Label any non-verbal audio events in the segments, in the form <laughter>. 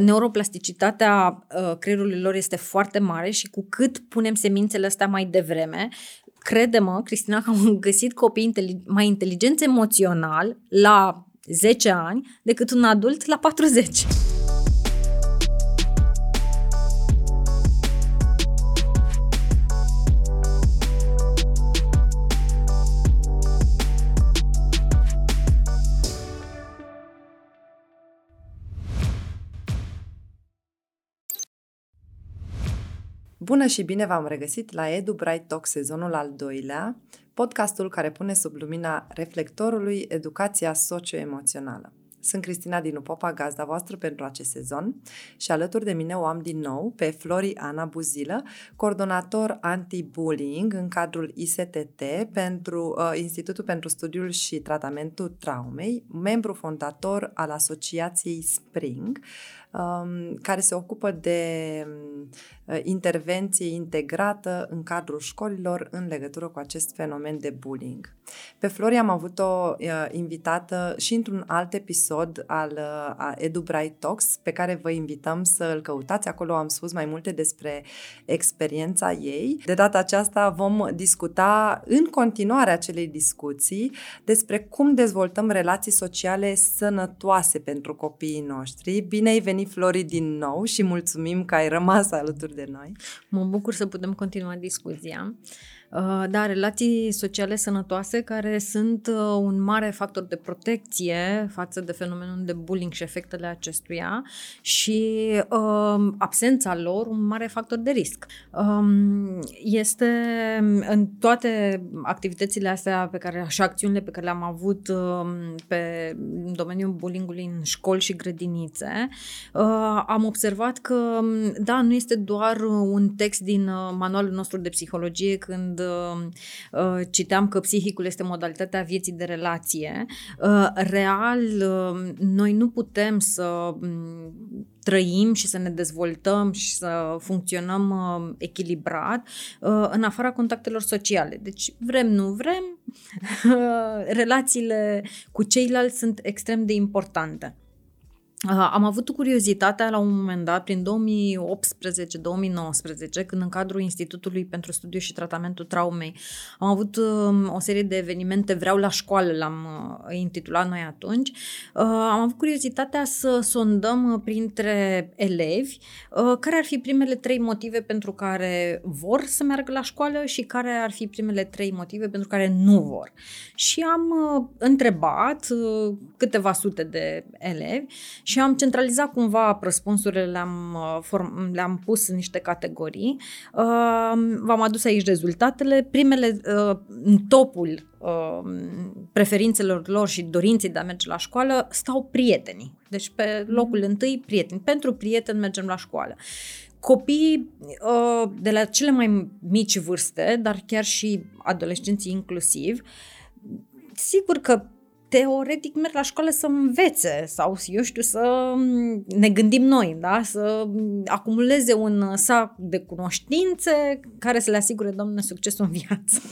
neuroplasticitatea uh, creierului lor este foarte mare și cu cât punem semințele astea mai devreme, crede-mă, Cristina, că am găsit copii mai inteligenți emoțional la 10 ani decât un adult la 40. Bună și bine v-am regăsit la Edu Bright Talk sezonul al doilea, podcastul care pune sub lumina reflectorului educația socioemoțională. Sunt Cristina Dinu Popa, gazda voastră pentru acest sezon și alături de mine o am din nou pe Flori Ana Buzilă, coordonator anti-bullying în cadrul ISTT pentru uh, Institutul pentru Studiul și Tratamentul Traumei, membru fondator al Asociației Spring, um, care se ocupă de uh, intervenție integrată în cadrul școlilor în legătură cu acest fenomen de bullying. Pe Flori am avut-o uh, invitată și într-un alt episod al uh, Edu Bright Talks, pe care vă invităm să îl căutați. Acolo am spus mai multe despre experiența ei. De data aceasta vom discuta în continuare acelei discuții despre cum dezvoltăm relații sociale sănătoase pentru copiii noștri. Bine ai venit, Flori, din nou și mulțumim că ai rămas alături de noi. Mă bucur să putem continua discuția. Uh, da, relații sociale sănătoase care sunt uh, un mare factor de protecție față de fenomenul de bullying și efectele acestuia și uh, absența lor un mare factor de risc. Um, este în toate activitățile astea pe care și acțiunile pe care le-am avut um, pe domeniul bullyingului în școli și grădinițe, am observat că da, nu este doar un text din manualul nostru de psihologie când uh, citeam că psihicul este modalitatea vieții de relație, uh, real uh, noi nu putem să um, trăim și să ne dezvoltăm și să funcționăm uh, echilibrat uh, în afara contactelor sociale. Deci vrem, nu vrem, <laughs> relațiile cu ceilalți sunt extrem de importante. Uh, am avut curiozitatea la un moment dat, prin 2018-2019, când în cadrul Institutului pentru Studiu și Tratamentul Traumei am avut um, o serie de evenimente Vreau la școală, l-am uh, intitulat noi atunci, uh, am avut curiozitatea să sondăm printre elevi care ar fi primele trei motive pentru care vor să meargă la școală și care ar fi primele trei motive pentru care nu vor. Și am întrebat câteva sute de elevi și am centralizat cumva răspunsurile, le-am, uh, le-am pus în niște categorii. Uh, v-am adus aici rezultatele. Primele, uh, în topul preferințelor lor și dorinței de a merge la școală stau prietenii. Deci pe locul mm. întâi prieteni. Pentru prieteni mergem la școală copiii de la cele mai mici vârste, dar chiar și adolescenții inclusiv, sigur că teoretic merg la școală să învețe sau, eu știu, să mm, ne gândim noi, da? să acumuleze un sac de cunoștințe care să le asigure, domnule, succesul în viață. <laughs>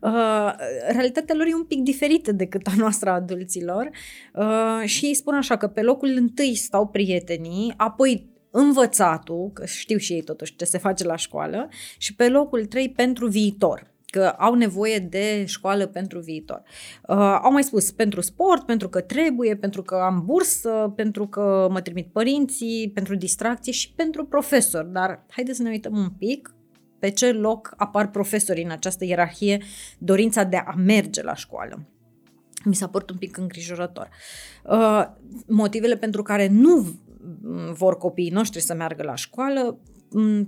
Uh, realitatea lor e un pic diferită decât a noastră adulților uh, și îi spun așa că pe locul întâi stau prietenii, apoi învățatul, că știu și ei totuși ce se face la școală, și pe locul 3 pentru viitor că au nevoie de școală pentru viitor. Uh, au mai spus pentru sport, pentru că trebuie, pentru că am bursă, pentru că mă trimit părinții, pentru distracție și pentru profesor. Dar haideți să ne uităm un pic pe ce loc apar profesorii în această ierarhie, dorința de a merge la școală. Mi s-a părut un pic îngrijorător. Uh, motivele pentru care nu vor copiii noștri să meargă la școală,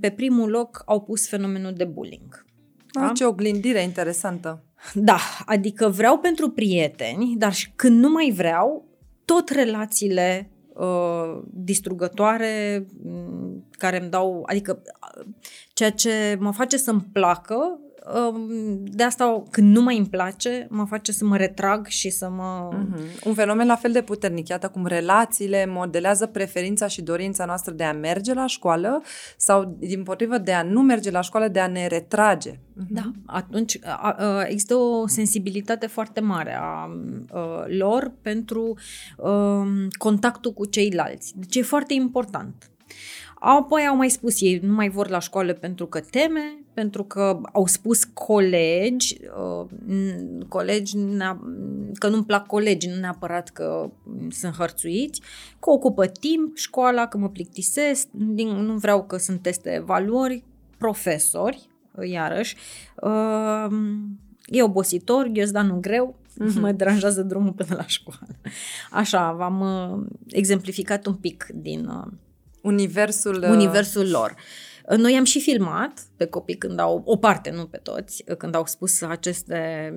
pe primul loc au pus fenomenul de bullying. Da? Ce oglindire interesantă. Da, adică vreau pentru prieteni, dar și când nu mai vreau, tot relațiile uh, distrugătoare mm, care îmi dau, adică ceea ce mă face să-mi placă um, de asta când nu mai îmi place, mă face să mă retrag și să mă... Mm-hmm. Un fenomen la fel de puternic, iată cum relațiile modelează preferința și dorința noastră de a merge la școală sau, din potrivă, de a nu merge la școală, de a ne retrage. Mm-hmm. Da, atunci a, a, există o sensibilitate foarte mare a, a lor pentru a, um, contactul cu ceilalți. Deci e foarte important. Apoi au mai spus ei, nu mai vor la școală pentru că teme, pentru că au spus colegi, uh, colegi că nu-mi plac colegi, nu neapărat că sunt hărțuiți, că ocupă timp școala, că mă plictisesc, nu vreau că sunt teste valori, profesori, iarăși, uh, e obositor, ghiozdanul greu, mm-hmm. mă deranjează drumul până la școală. Așa, v-am uh, exemplificat un pic din universul, uh, universul lor. Noi am și filmat pe copii când au, o parte, nu pe toți, când au spus aceste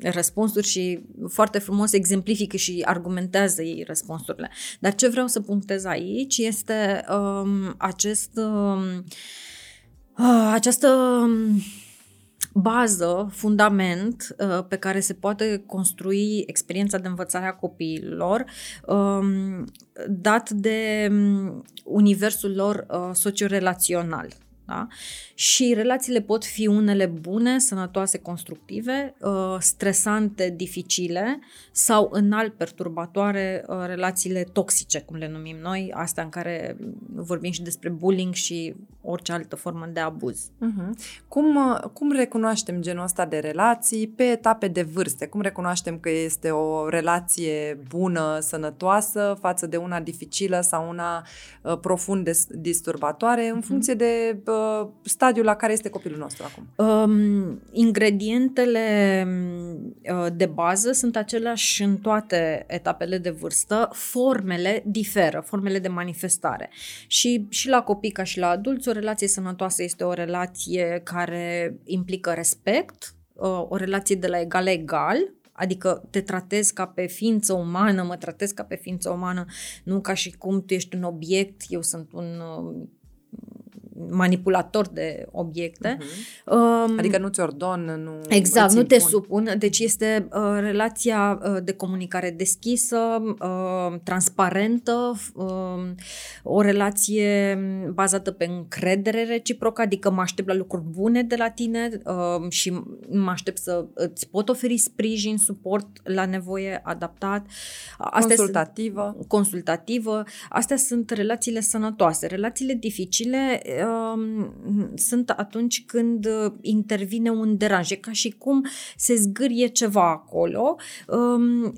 răspunsuri și foarte frumos exemplifică și argumentează ei răspunsurile. Dar ce vreau să punctez aici este um, acest, um, uh, această um, bază, fundament uh, pe care se poate construi experiența de învățare a copiilor, um, dat de um, universul lor uh, sociorelațional. Da? Și relațiile pot fi unele bune, sănătoase, constructive, uh, stresante, dificile sau înalt perturbatoare, uh, relațiile toxice, cum le numim noi, astea în care vorbim și despre bullying și orice altă formă de abuz. Uh-huh. Cum, uh, cum recunoaștem genul ăsta de relații pe etape de vârste? Cum recunoaștem că este o relație bună, sănătoasă față de una dificilă sau una uh, profund disturbatoare în uh-huh. funcție de uh, stadiul la care este copilul nostru acum? Um, ingredientele uh, de bază sunt aceleași în toate etapele de vârstă, formele diferă, formele de manifestare. Și, și la copii ca și la adulți, o relație sănătoasă este o relație care implică respect, uh, o relație de la egal la egal, Adică te tratezi ca pe ființă umană, mă tratez ca pe ființă umană, nu ca și cum tu ești un obiect, eu sunt un uh, manipulator de obiecte. Uh-huh. adică nu ți ordon, nu Exact, nu te supun. Deci este uh, relația uh, de comunicare deschisă, uh, transparentă, uh, o relație bazată pe încredere reciprocă, adică mă aștept la lucruri bune de la tine uh, și mă aștept să îți pot oferi sprijin, suport la nevoie adaptat. Astea consultativă. Sunt, consultativă. Astea sunt relațiile sănătoase. Relațiile dificile uh, sunt atunci când uh, intervine un deranj. E ca și cum se zgârie ceva acolo. Uh,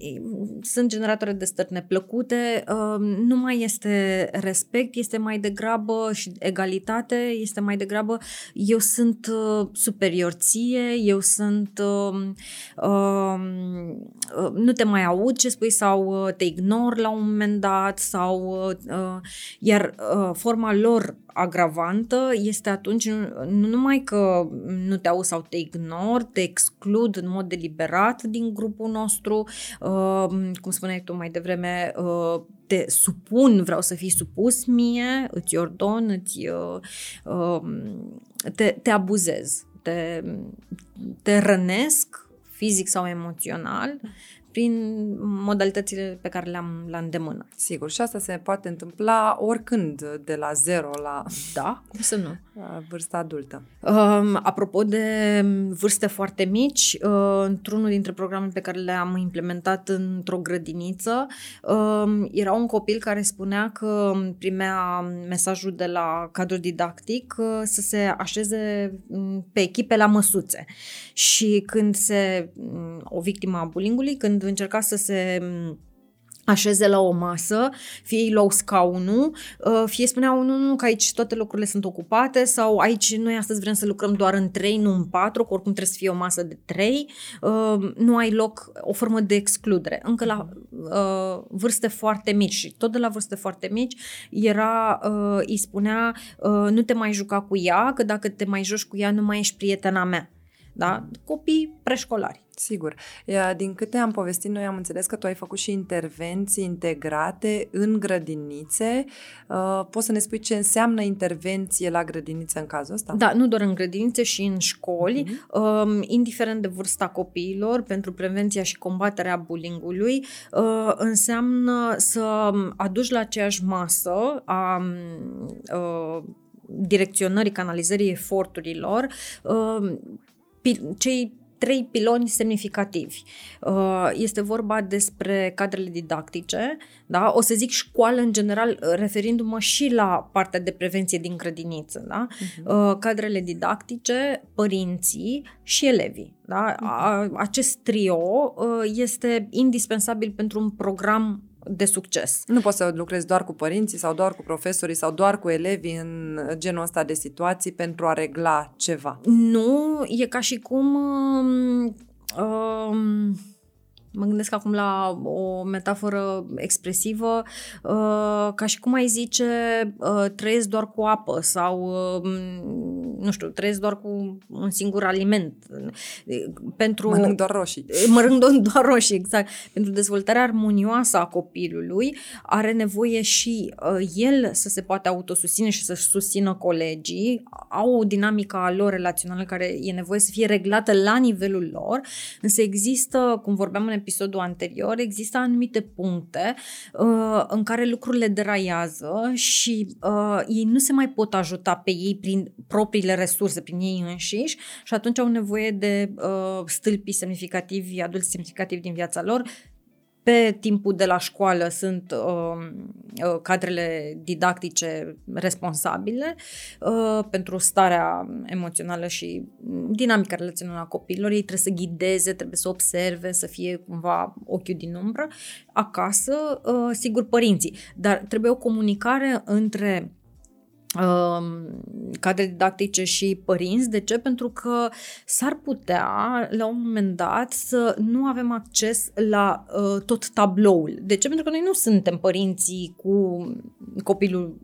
sunt generatoare de stări neplăcute, uh, nu mai este respect, este mai degrabă și egalitate, este mai degrabă eu sunt uh, superior ție, eu sunt uh, uh, nu te mai aud ce spui sau uh, te ignor la un moment dat sau uh, iar uh, forma lor agravantă este atunci nu numai că nu te au sau te ignor, te exclud în mod deliberat din grupul nostru, uh, cum spuneai tu mai devreme, uh, te supun, vreau să fii supus mie, îți ordon, îți, uh, te, te abuzez, te, te rănesc fizic sau emoțional prin modalitățile pe care le-am la îndemână. Sigur, și asta se poate întâmpla oricând, de la zero la... Da, cum să nu? La vârsta adultă. Um, apropo de vârste foarte mici, uh, într-unul dintre programele pe care le-am implementat într-o grădiniță, uh, era un copil care spunea că primea mesajul de la cadrul didactic uh, să se așeze pe echipe la măsuțe. Și când se, o victimă a bullying când încerca să se așeze la o masă, fie îi luau scaunul, uh, fie spuneau nu, nu, că aici toate locurile sunt ocupate sau aici noi astăzi vrem să lucrăm doar în trei, nu în patru, că oricum trebuie să fie o masă de trei, uh, nu ai loc, o formă de excludere. Încă la uh, vârste foarte mici și tot de la vârste foarte mici era, îi spunea nu te mai juca cu ea, că dacă te mai joci cu ea nu mai ești prietena mea. Da? Copii preșcolari. Sigur. Din câte am povestit noi, am înțeles că tu ai făcut și intervenții integrate în grădinițe. Uh, poți să ne spui ce înseamnă intervenție la grădiniță în cazul ăsta? Da, nu doar în grădinițe, și în școli, uh-huh. indiferent de vârsta copiilor, pentru prevenția și combaterea bullyingului, uh, înseamnă să aduci la aceeași masă a uh, direcționării, canalizării eforturilor cei trei piloni semnificativi. Uh, este vorba despre cadrele didactice, da? o să zic școală în general, referindu-mă și la partea de prevenție din grădiniță. Da? Uh-huh. Cadrele didactice, părinții și elevii. Da? Uh-huh. Acest trio uh, este indispensabil pentru un program de succes. Nu poți să lucrezi doar cu părinții sau doar cu profesorii sau doar cu elevii în genul ăsta de situații pentru a regla ceva. Nu, e ca și cum... Um, um, mă gândesc acum la o metaforă expresivă, uh, ca și cum ai zice uh, trăiesc doar cu apă sau, uh, nu știu, trăiesc doar cu un singur aliment. Pentru, mănânc doar roșii. <laughs> Mănânc doar roșii, exact. Pentru dezvoltarea armonioasă a copilului are nevoie și el să se poate autosusține și să-și susțină colegii. Au o dinamică a lor relațională care e nevoie să fie reglată la nivelul lor, însă există, cum vorbeam în episodul anterior, există anumite puncte uh, în care lucrurile deraiază și uh, ei nu se mai pot ajuta pe ei prin propriile resurse, prin ei înșiși și atunci au nevoie de uh, stâlpi semnificativi, adulți semnificativi din viața lor, pe timpul de la școală sunt uh, uh, cadrele didactice responsabile uh, pentru starea emoțională și dinamica relațională a copiilor. Ei trebuie să ghideze, trebuie să observe, să fie cumva ochiul din umbră. Acasă, uh, sigur, părinții. Dar trebuie o comunicare între Um, cadre didactice și părinți. De ce? Pentru că s-ar putea, la un moment dat, să nu avem acces la uh, tot tabloul. De ce? Pentru că noi nu suntem părinții cu copilul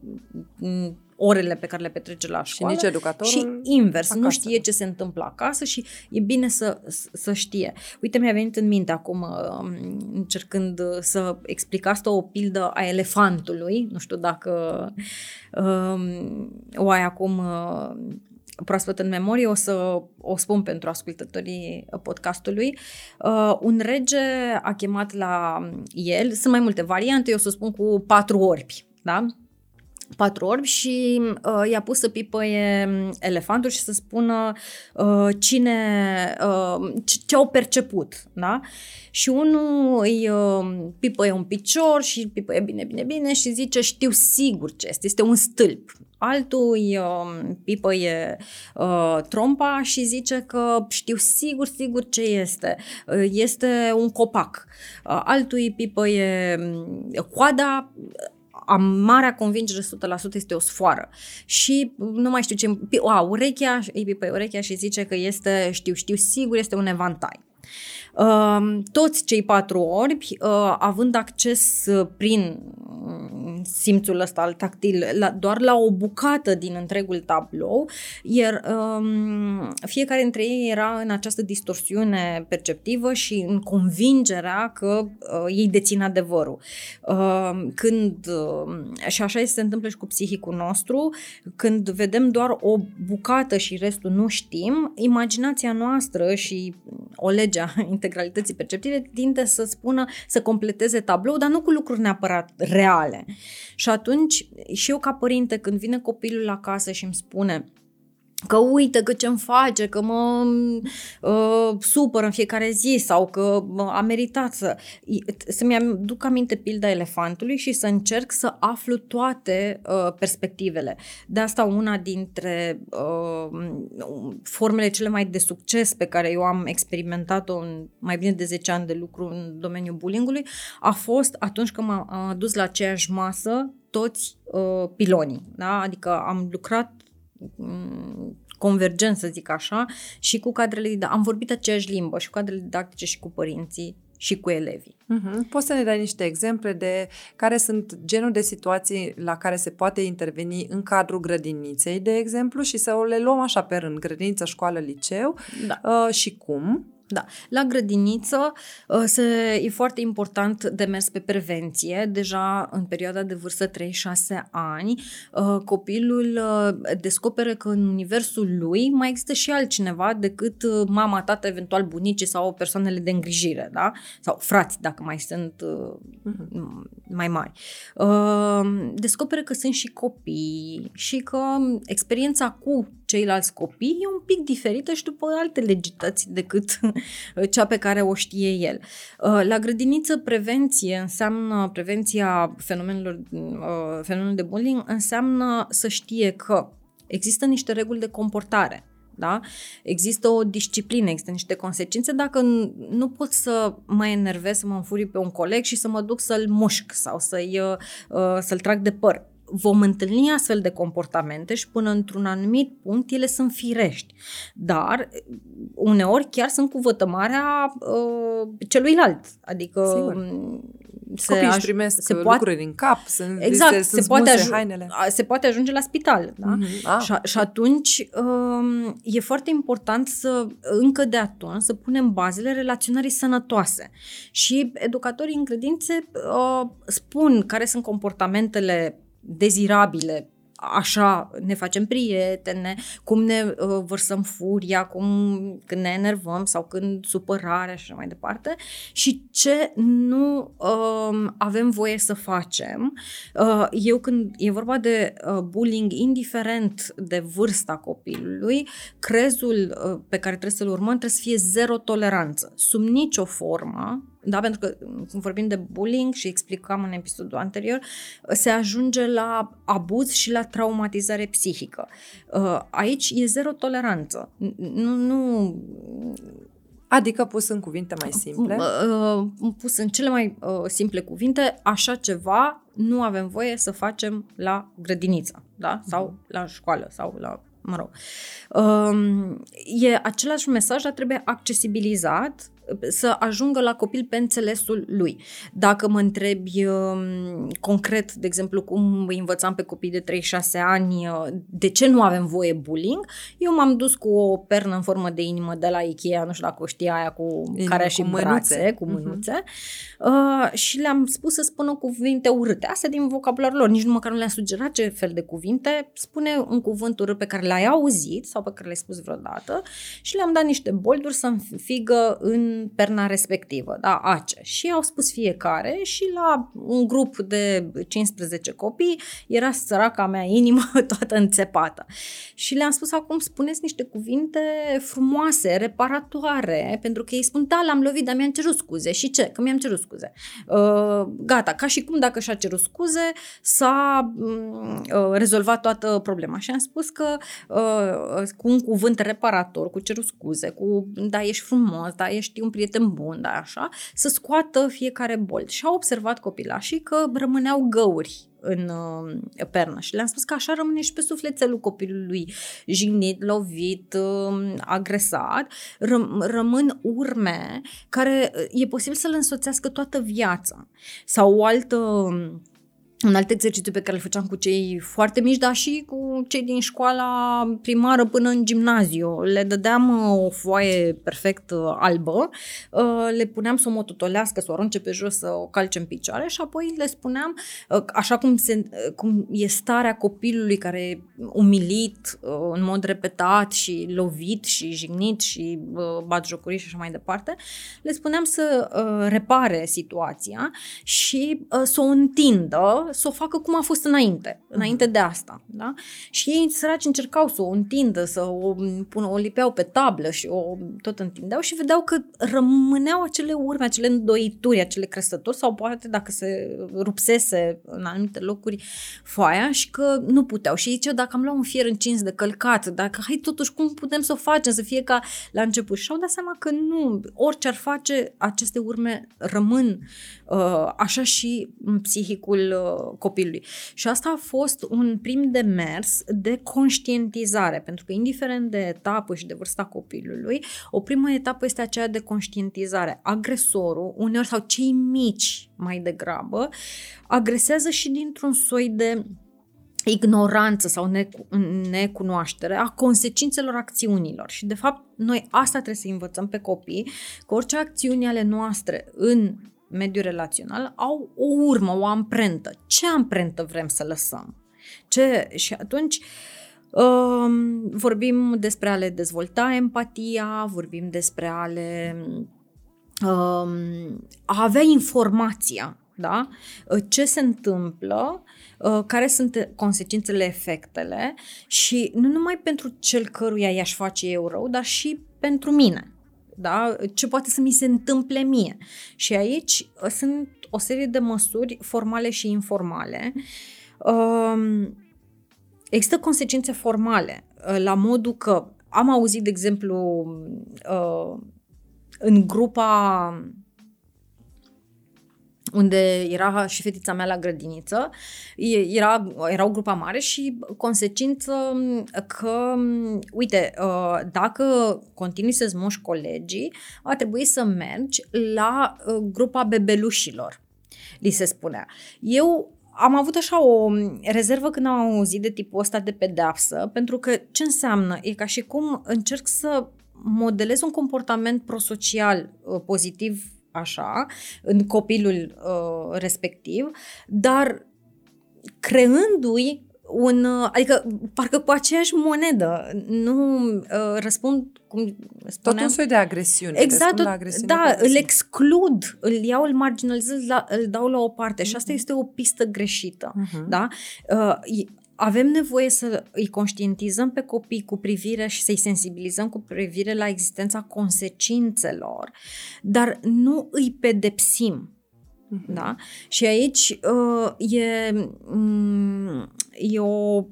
orele pe care le petrece la școală. Și nici educatorul Și invers, acasă. nu știe ce se întâmplă acasă și e bine să, să știe. Uite, mi-a venit în minte acum, um, încercând să explic asta, o pildă a elefantului. Nu știu dacă um, o ai acum uh, proaspăt în memorie, o să o spun pentru ascultătorii podcastului. Uh, un rege a chemat la el, sunt mai multe variante, eu o să spun cu patru orbi, da? Patru orbi și uh, i-a pus să pipăie elefantul și să spună uh, cine, uh, ce au perceput, da? Și unul îi uh, pipăie un picior și pipăie bine, bine, bine și zice știu sigur ce este, este un stâlp. Altul îi uh, pipăie uh, trompa și zice că știu sigur, sigur ce este. Uh, este un copac. Uh, altul îi pipăie coada, am marea convingere 100% este o sfoară. Și nu mai știu ce, a, urechea, îi pipă urechea și zice că este, știu, știu sigur, este un evantai. Uh, toți cei patru orbi, uh, având acces uh, prin simțul ăsta al tactil la, doar la o bucată din întregul tablou, iar um, fiecare dintre ei era în această distorsiune perceptivă și în convingerea că uh, ei dețin adevărul. Uh, când, uh, și așa se întâmplă și cu psihicul nostru, când vedem doar o bucată și restul nu știm, imaginația noastră și o lege a integralității perceptive tinde să spună, să completeze tablou, dar nu cu lucruri neapărat reale. Și atunci, și eu ca părinte, când vine copilul acasă și îmi spune că uite că ce-mi face, că mă uh, supăr în fiecare zi sau că a meritat să... Să-mi aduc aminte pilda elefantului și să încerc să aflu toate uh, perspectivele. De asta una dintre uh, formele cele mai de succes pe care eu am experimentat-o în mai bine de 10 ani de lucru în domeniul bullyingului a fost atunci când m-am adus la aceeași masă toți uh, pilonii. Da? Adică am lucrat Mm, convergent, să zic așa, și cu cadrele didactice. Am vorbit aceeași limbă și cu cadrele didactice și cu părinții și cu elevii. Uh-huh. Poți să ne dai niște exemple de care sunt genul de situații la care se poate interveni în cadrul grădiniței, de exemplu, și să le luăm așa pe rând, grădiniță, școală, liceu da. uh, și cum? Da. La grădiniță uh, se, e foarte important de mers pe prevenție. Deja în perioada de vârstă 3-6 ani, uh, copilul uh, descoperă că în universul lui mai există și altcineva decât mama, tata, eventual bunici sau persoanele de îngrijire, da? Sau frați, dacă mai sunt uh-huh. mai mari. Descoperă că sunt și copii și că experiența cu ceilalți copii e un pic diferită și după alte legități decât <laughs> cea pe care o știe el. Uh, la grădiniță, prevenție înseamnă, prevenția fenomenelor, uh, fenomenul de bullying înseamnă să știe că există niște reguli de comportare. Da? Există o disciplină, există niște consecințe dacă nu pot să mă enervez, să mă înfurii pe un coleg și să mă duc să-l mușc sau să-i, uh, să-l trag de păr vom întâlni astfel de comportamente și până într-un anumit punct ele sunt firești. Dar uneori chiar sunt cu vătămarea uh, celuilalt. Adică Sigur. se Copiii își primesc se poate, lucruri în cap, sunt, exact, se, sunt se, poate ajun- hainele. se poate ajunge la spital. Da? Mm-hmm. Ah. Și, și atunci um, e foarte important să, încă de atunci, să punem bazele relaționării sănătoase. Și educatorii în credințe uh, spun care sunt comportamentele dezirabile așa ne facem prietene, cum ne uh, vărsăm furia, cum când ne enervăm sau când supărarea și așa mai departe și ce nu uh, avem voie să facem. Uh, eu când e vorba de uh, bullying, indiferent de vârsta copilului, crezul uh, pe care trebuie să-l urmăm trebuie să fie zero toleranță. Sub nicio formă da, pentru că când vorbim de bullying și explicam în episodul anterior, se ajunge la abuz și la traumatizare psihică. Uh, aici e zero toleranță. Nu, nu Adică pus în cuvinte mai simple? Uh, uh, pus în cele mai simple cuvinte, așa ceva nu avem voie să facem la grădiniță, da? Sau mhm. la școală, sau la mă rog. Um, e același mesaj, dar trebuie accesibilizat să ajungă la copil pe înțelesul lui. Dacă mă întrebi um, concret, de exemplu, cum îi învățam pe copii de 3-6 ani uh, de ce nu avem voie bullying, eu m-am dus cu o pernă în formă de inimă de la Ikea, nu știu dacă o știa aia cu Inimă, care și cu brațe, cu mhm. mânuțe, uh-huh. uh, și le-am spus să spună cuvinte urâte. Astea din vocabularul lor. Nici nu măcar nu le-am sugerat ce fel de cuvinte. Spune un cuvânt urât pe care l-ai auzit sau pe care l-ai spus vreodată și le-am dat niște bolduri să figă în perna respectivă, da, ACE. Și au spus fiecare și la un grup de 15 copii era săraca mea inimă <laughs> toată înțepată. Și le-am spus acum spuneți niște cuvinte frumoase, reparatoare, pentru că ei spun da, l-am lovit, dar mi-am cerut scuze. Și ce? Că mi-am cerut scuze. Uh, gata, ca și cum dacă și-a cerut scuze s-a uh, rezolvat toată problema. Și am spus că uh, cu un cuvânt reparator, cu cerut scuze, cu da, ești frumos, da, ești un prieten bun, da, așa, să scoată fiecare bolt. Și au observat copilașii că rămâneau găuri în uh, pernă și le-am spus că așa rămâne și pe sufletelul copilului jignit, lovit, uh, agresat, răm- rămân urme care uh, e posibil să-l însoțească toată viața. Sau o altă un alt exercițiu pe care îl făceam cu cei foarte mici, dar și cu cei din școala primară până în gimnaziu. Le dădeam uh, o foaie perfect uh, albă, uh, le puneam să o mototolească, să o arunce pe jos, să o calce în picioare și apoi le spuneam, așa cum, se, cum e starea copilului care e umilit în mod repetat și lovit și jignit și batjocurit și așa mai departe, le spuneam să repare situația și să o întindă să o facă cum a fost înainte, uh-huh. înainte de asta. Da? Și ei săraci încercau să o întindă, să o, pună, o lipeau pe tablă și o tot întindeau și vedeau că rămâneau acele urme, acele îndoituri, acele crestături sau poate dacă se rupsese în anumite locuri foaia și că nu puteau. Și ziceau, dacă am luat un fier încins de călcat, dacă hai totuși cum putem să o facem, să fie ca la început. Și au dat seama că nu, orice ar face, aceste urme rămân uh, așa și în psihicul uh, copilului. Și asta a fost un prim demers de conștientizare, pentru că indiferent de etapă și de vârsta copilului, o primă etapă este aceea de conștientizare. Agresorul, uneori sau cei mici mai degrabă, agresează și dintr-un soi de ignoranță sau necunoaștere a consecințelor acțiunilor. Și, de fapt, noi asta trebuie să învățăm pe copii, că orice acțiuni ale noastre în mediul relațional au o urmă, o amprentă. Ce amprentă vrem să lăsăm? Ce? Și atunci um, vorbim despre a le dezvolta empatia, vorbim despre a le um, a avea informația da? ce se întâmplă, uh, care sunt consecințele, efectele și nu numai pentru cel căruia i-aș face eu rău, dar și pentru mine. Da? Ce poate să mi se întâmple mie. Și aici uh, sunt o serie de măsuri formale și informale. Um, există consecințe formale, uh, la modul că am auzit, de exemplu, în grupa unde era și fetița mea la grădiniță, era, era o grupa mare și consecință că, uite, uh, dacă continui să-ți muși colegii, va trebui să mergi la uh, grupa bebelușilor, li se spunea. Eu am avut așa o rezervă când am auzit de tipul ăsta de pedeapsă, pentru că ce înseamnă? E ca și cum încerc să modelez un comportament prosocial uh, pozitiv așa, în copilul uh, respectiv, dar creându-i un, uh, adică parcă cu aceeași monedă, nu uh, răspund cum spuneam. Tot un soi de agresiune. Exact, tot, agresiune da, îl exclud, îl iau, îl marginalizez, îl dau la o parte mm-hmm. și asta mhm. este o pistă greșită. Mm-hmm. Da? Uh, avem nevoie să îi conștientizăm pe copii cu privire și să-i sensibilizăm cu privire la existența consecințelor, dar nu îi pedepsim. Uh-huh. Da? Și aici uh, e, mm, e o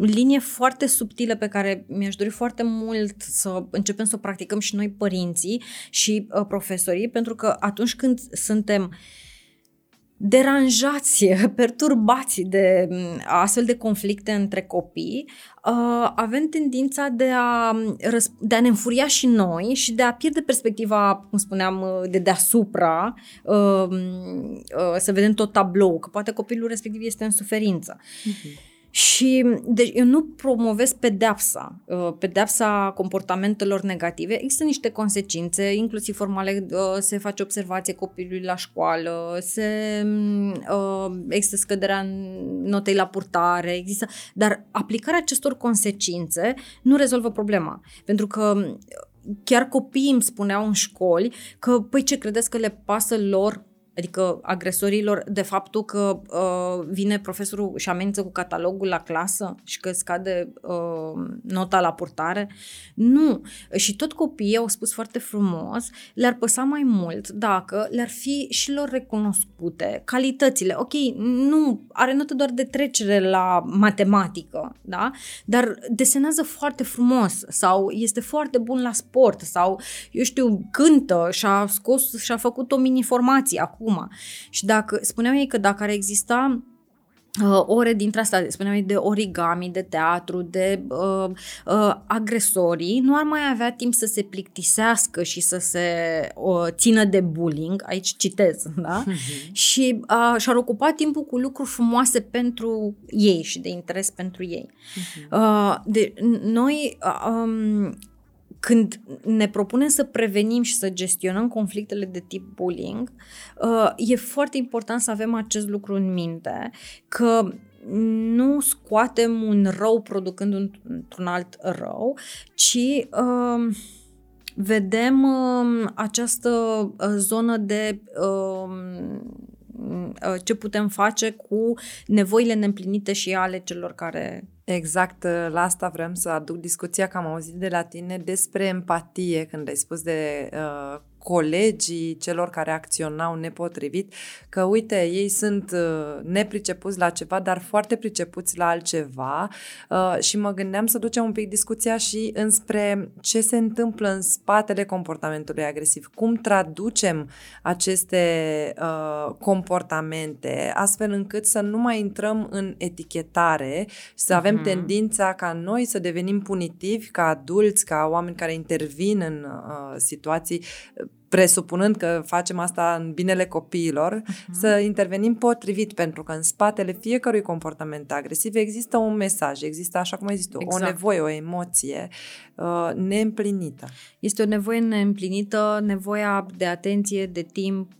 linie foarte subtilă pe care mi-aș dori foarte mult să începem să o practicăm și noi părinții și uh, profesorii, pentru că atunci când suntem uh, deranjați, <laughs> perturbați de mm, astfel de conflicte între copii, uh, avem tendința de a, de a ne înfuria și noi și de a pierde perspectiva, cum spuneam, uh, de deasupra, uh, să vedem tot tablou, că poate copilul respectiv este în suferință. Uh-huh. Și deci eu nu promovez pedeapsa, uh, pedeapsa comportamentelor negative. Există niște consecințe, inclusiv formale, uh, se face observație copilului la școală, se uh, există scăderea notei la purtare, există, dar aplicarea acestor consecințe nu rezolvă problema. Pentru că chiar copiii îmi spuneau în școli că, păi ce credeți că le pasă lor Adică agresorilor de faptul că uh, vine profesorul și amenință cu catalogul la clasă și că scade uh, nota la purtare. Nu. Și tot copiii au spus foarte frumos, le-ar păsa mai mult dacă le-ar fi și lor recunoscute calitățile. Ok, nu, are notă doar de trecere la matematică, da? Dar desenează foarte frumos sau este foarte bun la sport sau, eu știu, cântă și-a scos și-a făcut o mini-formație acum acum. Și dacă, spuneau ei că dacă ar exista uh, ore dintre astea, spuneam ei, de origami, de teatru, de uh, uh, agresorii, nu ar mai avea timp să se plictisească și să se uh, țină de bullying, aici citez, <laughs> da? Uh-huh. Și uh, și-ar ocupa timpul cu lucruri frumoase pentru ei și de interes pentru ei. Uh-huh. Uh, de, noi uh, um, când ne propunem să prevenim și să gestionăm conflictele de tip bullying, uh, e foarte important să avem acest lucru în minte, că nu scoatem un rău producând într-un alt rău, ci uh, vedem uh, această uh, zonă de uh, ce putem face cu nevoile neîmplinite și ale celor care Exact, ă, la asta vrem să aduc discuția că am auzit de la tine despre empatie când ai spus de uh, colegii celor care acționau nepotrivit, că uite, ei sunt uh, nepricepuți la ceva, dar foarte pricepuți la altceva uh, și mă gândeam să ducem un pic discuția și înspre ce se întâmplă în spatele comportamentului agresiv, cum traducem aceste uh, comportamente astfel încât să nu mai intrăm în etichetare și să avem uh-huh. tendința ca noi să devenim punitivi ca adulți, ca oameni care intervin în uh, situații presupunând că facem asta în binele copiilor, uh-huh. să intervenim potrivit, pentru că în spatele fiecărui comportament agresiv există un mesaj, există, așa cum ai zis tu, exact. o nevoie, o emoție uh, neîmplinită. Este o nevoie neîmplinită, nevoia de atenție, de timp,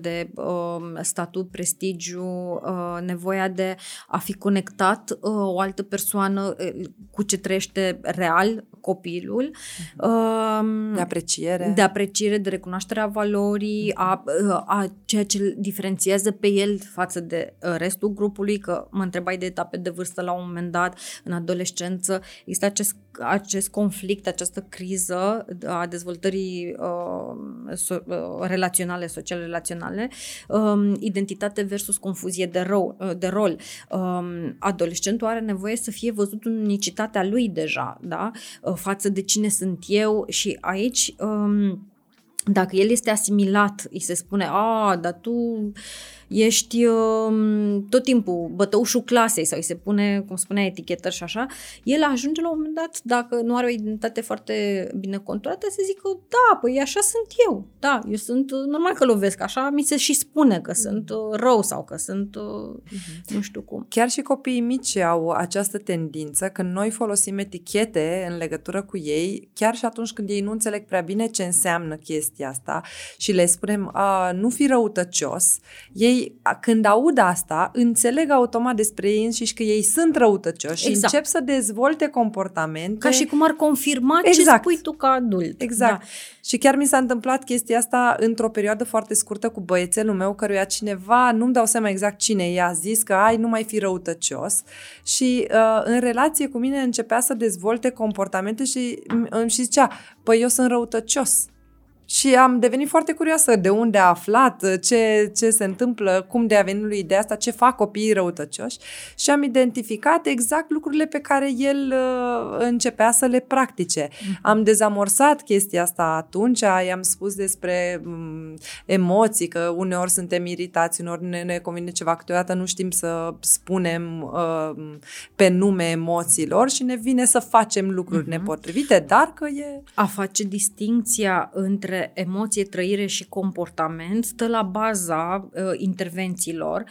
de uh, statut, prestigiu, uh, nevoia de a fi conectat uh, o altă persoană uh, cu ce trăiește real copilul. Uh, de apreciere. De apreciere, de recunoașterea valorii, a, a ceea ce îl diferențiază pe el față de uh, restul grupului, că mă întrebai de etape de vârstă la un moment dat, în adolescență, există acest, acest conflict, această criză a dezvoltării uh, so, uh, relaționale, sociale relaționale, um, identitate versus confuzie de, ro- uh, de rol. Um, adolescentul are nevoie să fie văzut în unicitatea lui deja, da? Uh, față de cine sunt eu și aici um, dacă el este asimilat, îi se spune, a, dar tu ești uh, tot timpul bătăușul clasei sau îi se pune, cum spunea, etichetări și așa, el ajunge la un moment dat, dacă nu are o identitate foarte bine conturată, să zică, da, păi așa sunt eu, da, eu sunt, uh, normal că lovesc, așa mi se și spune că sunt uh, rău sau că sunt, uh, uh-huh. nu știu cum. Chiar și copiii mici au această tendință, când noi folosim etichete în legătură cu ei, chiar și atunci când ei nu înțeleg prea bine ce înseamnă chestia asta și le spunem, a, nu fi răutăcios, ei ei, când aud asta, înțeleg automat despre ei înșiși că ei sunt răutăcioși exact. și încep să dezvolte comportamente. Ca și cum ar confirma exact. ce spui tu ca adult. Exact. Da. Și chiar mi s-a întâmplat chestia asta într-o perioadă foarte scurtă cu băiețelul meu, căruia cineva, nu-mi dau seama exact cine i-a zis că ai, nu mai fi răutăcios. Și uh, în relație cu mine începea să dezvolte comportamente și îmi și zicea, păi eu sunt răutăcios și am devenit foarte curioasă de unde a aflat, ce, ce se întâmplă, cum de a venit lui ideea asta, ce fac copiii răutăcioși și am identificat exact lucrurile pe care el uh, începea să le practice. Mm-hmm. Am dezamorsat chestia asta atunci, i-am spus despre um, emoții, că uneori suntem iritați, uneori ne, ne convine ceva, câteodată nu știm să spunem uh, pe nume emoțiilor și ne vine să facem lucruri mm-hmm. nepotrivite, dar că e... A face distinția între între emoție, trăire și comportament stă la baza uh, intervențiilor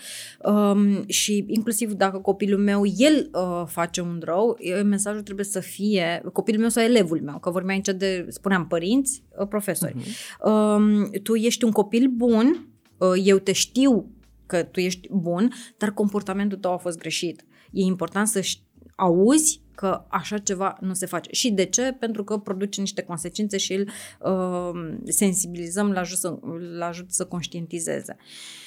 um, și inclusiv dacă copilul meu, el uh, face un rău, mesajul trebuie să fie, copilul meu sau elevul meu, că vorbim aici de, spuneam, părinți, uh, profesori. Uh-huh. Um, tu ești un copil bun, uh, eu te știu că tu ești bun, dar comportamentul tău a fost greșit. E important să auzi că așa ceva nu se face. Și de ce? Pentru că produce niște consecințe și îl uh, sensibilizăm, la ajut să, la ajut să conștientizeze. Uh,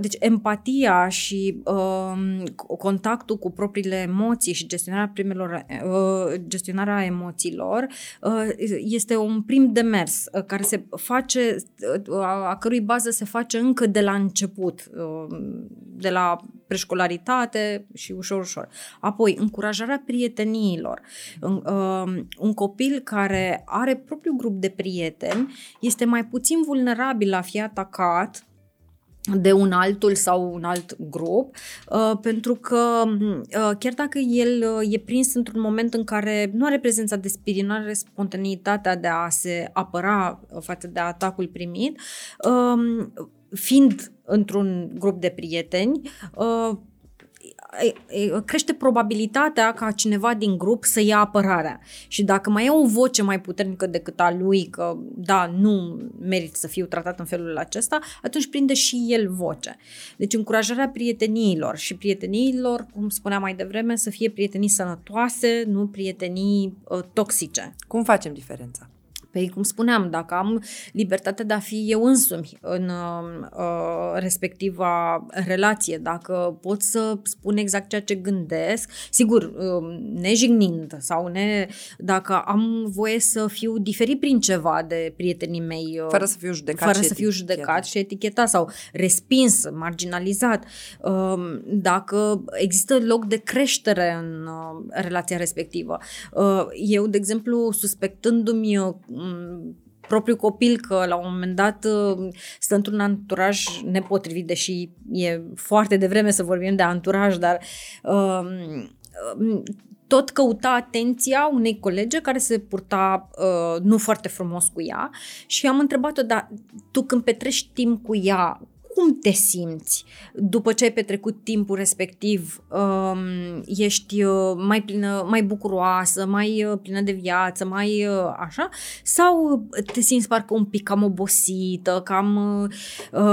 deci empatia și uh, contactul cu propriile emoții și gestionarea primelor, uh, gestionarea emoțiilor uh, este un prim demers uh, care se face, uh, a cărui bază se face încă de la început, uh, de la preșcolaritate și ușor, ușor. Apoi, încurajarea prieteniilor. Um, un copil care are propriul grup de prieteni este mai puțin vulnerabil la fi atacat de un altul sau un alt grup, uh, pentru că uh, chiar dacă el uh, e prins într-un moment în care nu are prezența de spirit, nu are spontaneitatea de a se apăra față de atacul primit, um, fiind într-un grup de prieteni, uh, crește probabilitatea ca cineva din grup să ia apărarea. Și dacă mai e o voce mai puternică decât a lui, că da, nu merit să fiu tratat în felul acesta, atunci prinde și el voce. Deci încurajarea prieteniilor și prieteniilor, cum spuneam mai devreme, să fie prietenii sănătoase, nu prietenii uh, toxice. Cum facem diferența? Păi, cum spuneam, dacă am libertatea de a fi eu însumi în uh, respectiva relație, dacă pot să spun exact ceea ce gândesc, sigur, uh, nejignind sau ne, dacă am voie să fiu diferit prin ceva de prietenii mei. Uh, fără să fiu judecat Fără să fiu judecat și etichetat sau respins, marginalizat. Uh, dacă există loc de creștere în uh, relația respectivă. Uh, eu, de exemplu, suspectându-mi uh, propriul copil că la un moment dat uh, stă într-un anturaj nepotrivit, deși e foarte devreme să vorbim de anturaj, dar uh, tot căuta atenția unei colege care se purta uh, nu foarte frumos cu ea și am întrebat-o, dar tu când petrești timp cu ea, cum te simți după ce ai petrecut timpul respectiv? Um, ești uh, mai plină, mai bucuroasă, mai uh, plină de viață, mai uh, așa? Sau te simți parcă un pic cam obosită, cam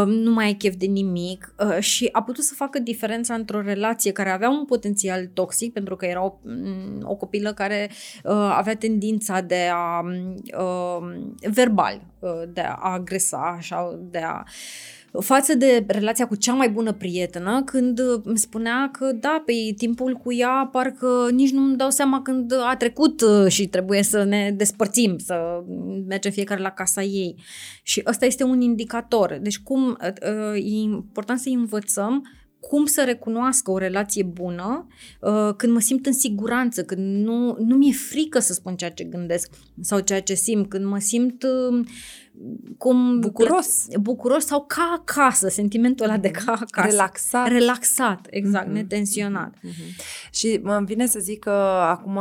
nu mai ai chef de nimic? Și a putut să facă diferența într-o relație care avea un potențial toxic, pentru că era o, mm, o copilă care avea tendința de a verbal, de a agresa, așa, de a față de relația cu cea mai bună prietenă, când îmi spunea că da, pe timpul cu ea parcă nici nu-mi dau seama când a trecut uh, și trebuie să ne despărțim, să mergem fiecare la casa ei. Și ăsta este un indicator. Deci cum uh, e important să învățăm cum să recunoască o relație bună uh, când mă simt în siguranță, când nu, nu mi-e frică să spun ceea ce gândesc sau ceea ce simt, când mă simt uh, cum bucuros. bucuros sau ca acasă, sentimentul ăla de ca acasă. Relaxat. Relaxat, exact, mm-hmm. netensionat. Mm-hmm. Și mă vine să zic că acum,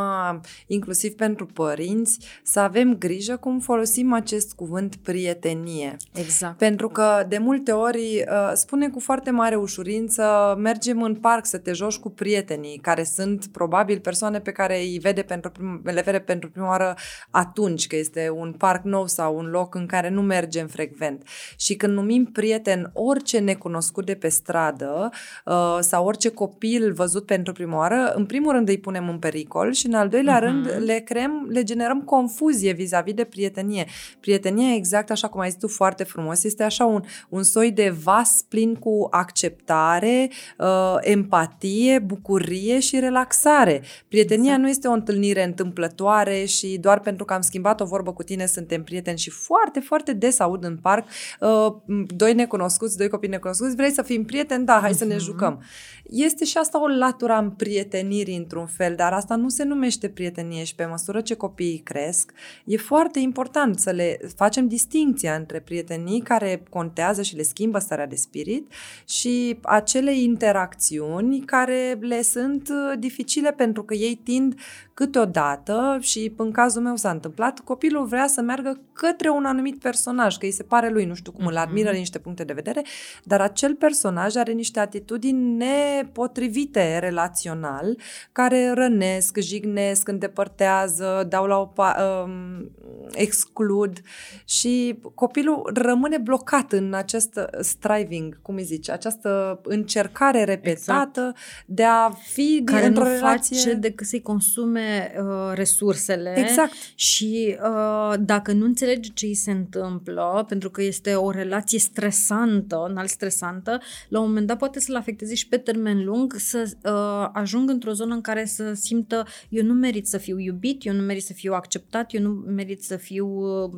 inclusiv pentru părinți, să avem grijă cum folosim acest cuvânt prietenie. Exact. Pentru că de multe ori uh, spune cu foarte mare ușurință mergem în parc să te joci cu prietenii, care sunt probabil persoane pe care îi vede pentru prim, le vede pentru prima oară atunci, că este un parc nou sau un loc în care care nu mergem frecvent. Și când numim prieten orice necunoscut de pe stradă uh, sau orice copil văzut pentru prima oară, în primul rând îi punem în pericol și în al doilea uh-huh. rând le creăm, le generăm confuzie vis-a-vis de prietenie. Prietenia, exact așa cum ai zis tu foarte frumos, este așa un, un soi de vas plin cu acceptare, uh, empatie, bucurie și relaxare. Prietenia exact. nu este o întâlnire întâmplătoare și doar pentru că am schimbat o vorbă cu tine suntem prieteni și foarte, foarte des aud în parc uh, doi necunoscuți, doi copii necunoscuți, vrei să fim prieteni? Da, hai uh-huh. să ne mhm. jucăm. Este și asta o latură în prietenirii într-un fel, dar asta nu se numește prietenie și pe măsură ce copiii cresc, e foarte important să le facem distinția între prietenii care contează și le schimbă starea de spirit și acele interacțiuni care le sunt uh, dificile pentru că ei tind câteodată și în cazul meu s-a întâmplat, copilul vrea să meargă către un anumit personaj, că îi se pare lui, nu știu cum, îl admiră din niște puncte de vedere, dar acel personaj are niște atitudini nepotrivite relațional, care rănesc, jignesc, îndepărtează, dau la o pa- um, exclud și copilul rămâne blocat în acest striving, cum îi zice, această încercare repetată exact. de a fi care într-o nu relație... face decât să-i consume uh, resursele exact. și uh, dacă nu înțelege ce îi se întâmplă, pentru că este o relație stresantă, înalt stresantă, la un moment dat poate să-l afecteze și pe termen lung, să uh, ajung într-o zonă în care să simtă eu nu merit să fiu iubit, eu nu merit să fiu acceptat, eu nu merit să fiu uh,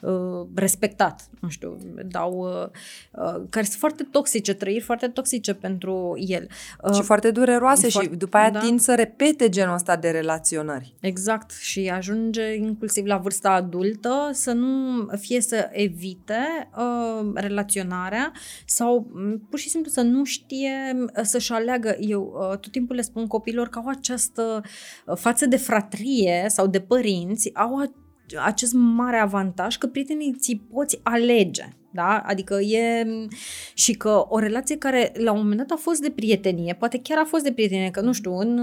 uh, respectat. Nu știu, dau... Uh, uh, care sunt foarte toxice, trăiri foarte toxice pentru el. Uh, și foarte dureroase foarte, și după aia da. tind să repete genul ăsta de relaționări. Exact. Și ajunge inclusiv la vârsta adultă să nu fie să evite uh, relaționarea sau mm, pur și simplu să nu știe uh, să-și aleagă. Eu uh, tot timpul le spun copilor că au această uh, față de fratrie sau de părinți, au acest mare avantaj că prietenii ți poți alege da? Adică e și că o relație care la un moment dat a fost de prietenie, poate chiar a fost de prietenie, că nu știu, în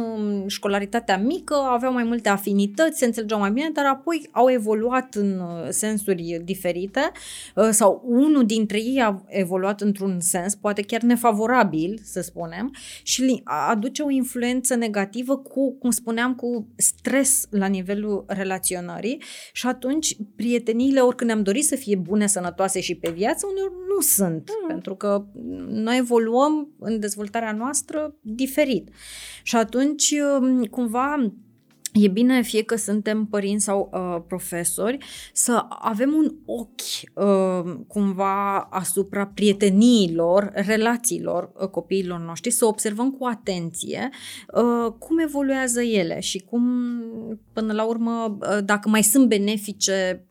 școlaritatea mică aveau mai multe afinități, se înțelegeau mai bine, dar apoi au evoluat în uh, sensuri diferite uh, sau unul dintre ei a evoluat într-un sens, poate chiar nefavorabil, să spunem, și aduce o influență negativă cu, cum spuneam, cu stres la nivelul relaționării și atunci prieteniile, oricând ne-am dorit să fie bune, sănătoase și pe viață, uneori nu sunt, mm. pentru că noi evoluăm în dezvoltarea noastră diferit. Și atunci, um, cumva, E bine, fie că suntem părinți sau uh, profesori, să avem un ochi uh, cumva asupra prieteniilor, relațiilor uh, copiilor noștri, să observăm cu atenție uh, cum evoluează ele și cum, până la urmă, uh, dacă mai sunt benefice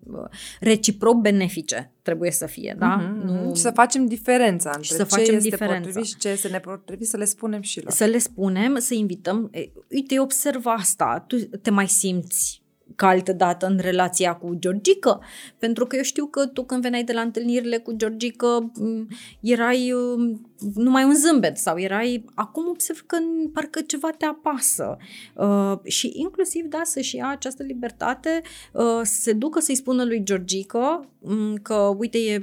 reciproc benefice trebuie să fie, da? Mm-hmm. Nu... Și să facem diferența între să ce facem este diferența. potrivit și ce este nepotrivit, să le spunem și lor. Să le spunem, să invităm. Uite, observ asta, tu te mai simți ca altă dată în relația cu Georgica, pentru că eu știu că tu când veneai de la întâlnirile cu Georgica erai numai un zâmbet sau erai, acum observ că parcă ceva te apasă. Uh, și inclusiv da să-și ia această libertate uh, să se ducă să-i spună lui Georgica um, că uite e,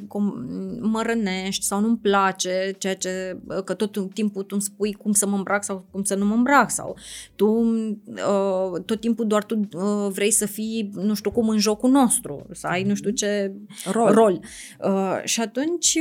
mă rănești sau nu-mi place ceea ce, că tot timpul tu îmi spui cum să mă îmbrac sau cum să nu mă îmbrac sau tu uh, tot timpul doar tu uh, vrei să fii nu știu cum în jocul nostru, să ai nu știu ce rol, rol. Uh, și atunci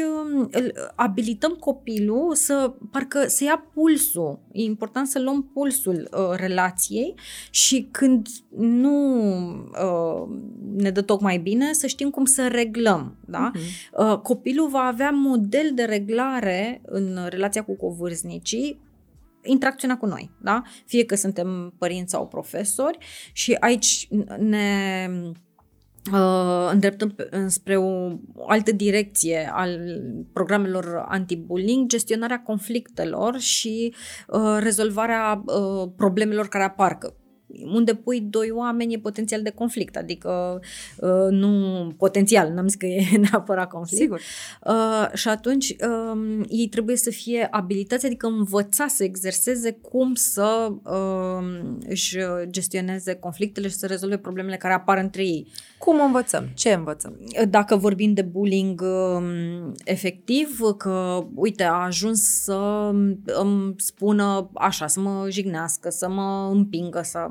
uh, abilităm copilul copilul să parcă să ia pulsul. E important să luăm pulsul uh, relației și când nu uh, ne dă tocmai bine, să știm cum să reglăm. Da? Uh-huh. Uh, copilul va avea model de reglare în relația cu covârznicii interacționa cu noi, da? Fie că suntem părinți sau profesori și aici ne uh, îndreptăm spre o, o altă direcție al programelor anti-bullying, gestionarea conflictelor și uh, rezolvarea uh, problemelor care apar. Că unde pui doi oameni e potențial de conflict, adică uh, nu potențial, n-am zis că e <laughs> neapărat conflict. Sigur. Uh, și atunci uh, ei trebuie să fie abilitați, adică învăța să exerseze cum să uh, își gestioneze conflictele și să rezolve problemele care apar între ei. Cum învățăm? Ce învățăm? Dacă vorbim de bullying uh, efectiv, că uite, a ajuns să îmi spună așa, să mă jignească, să mă împingă, să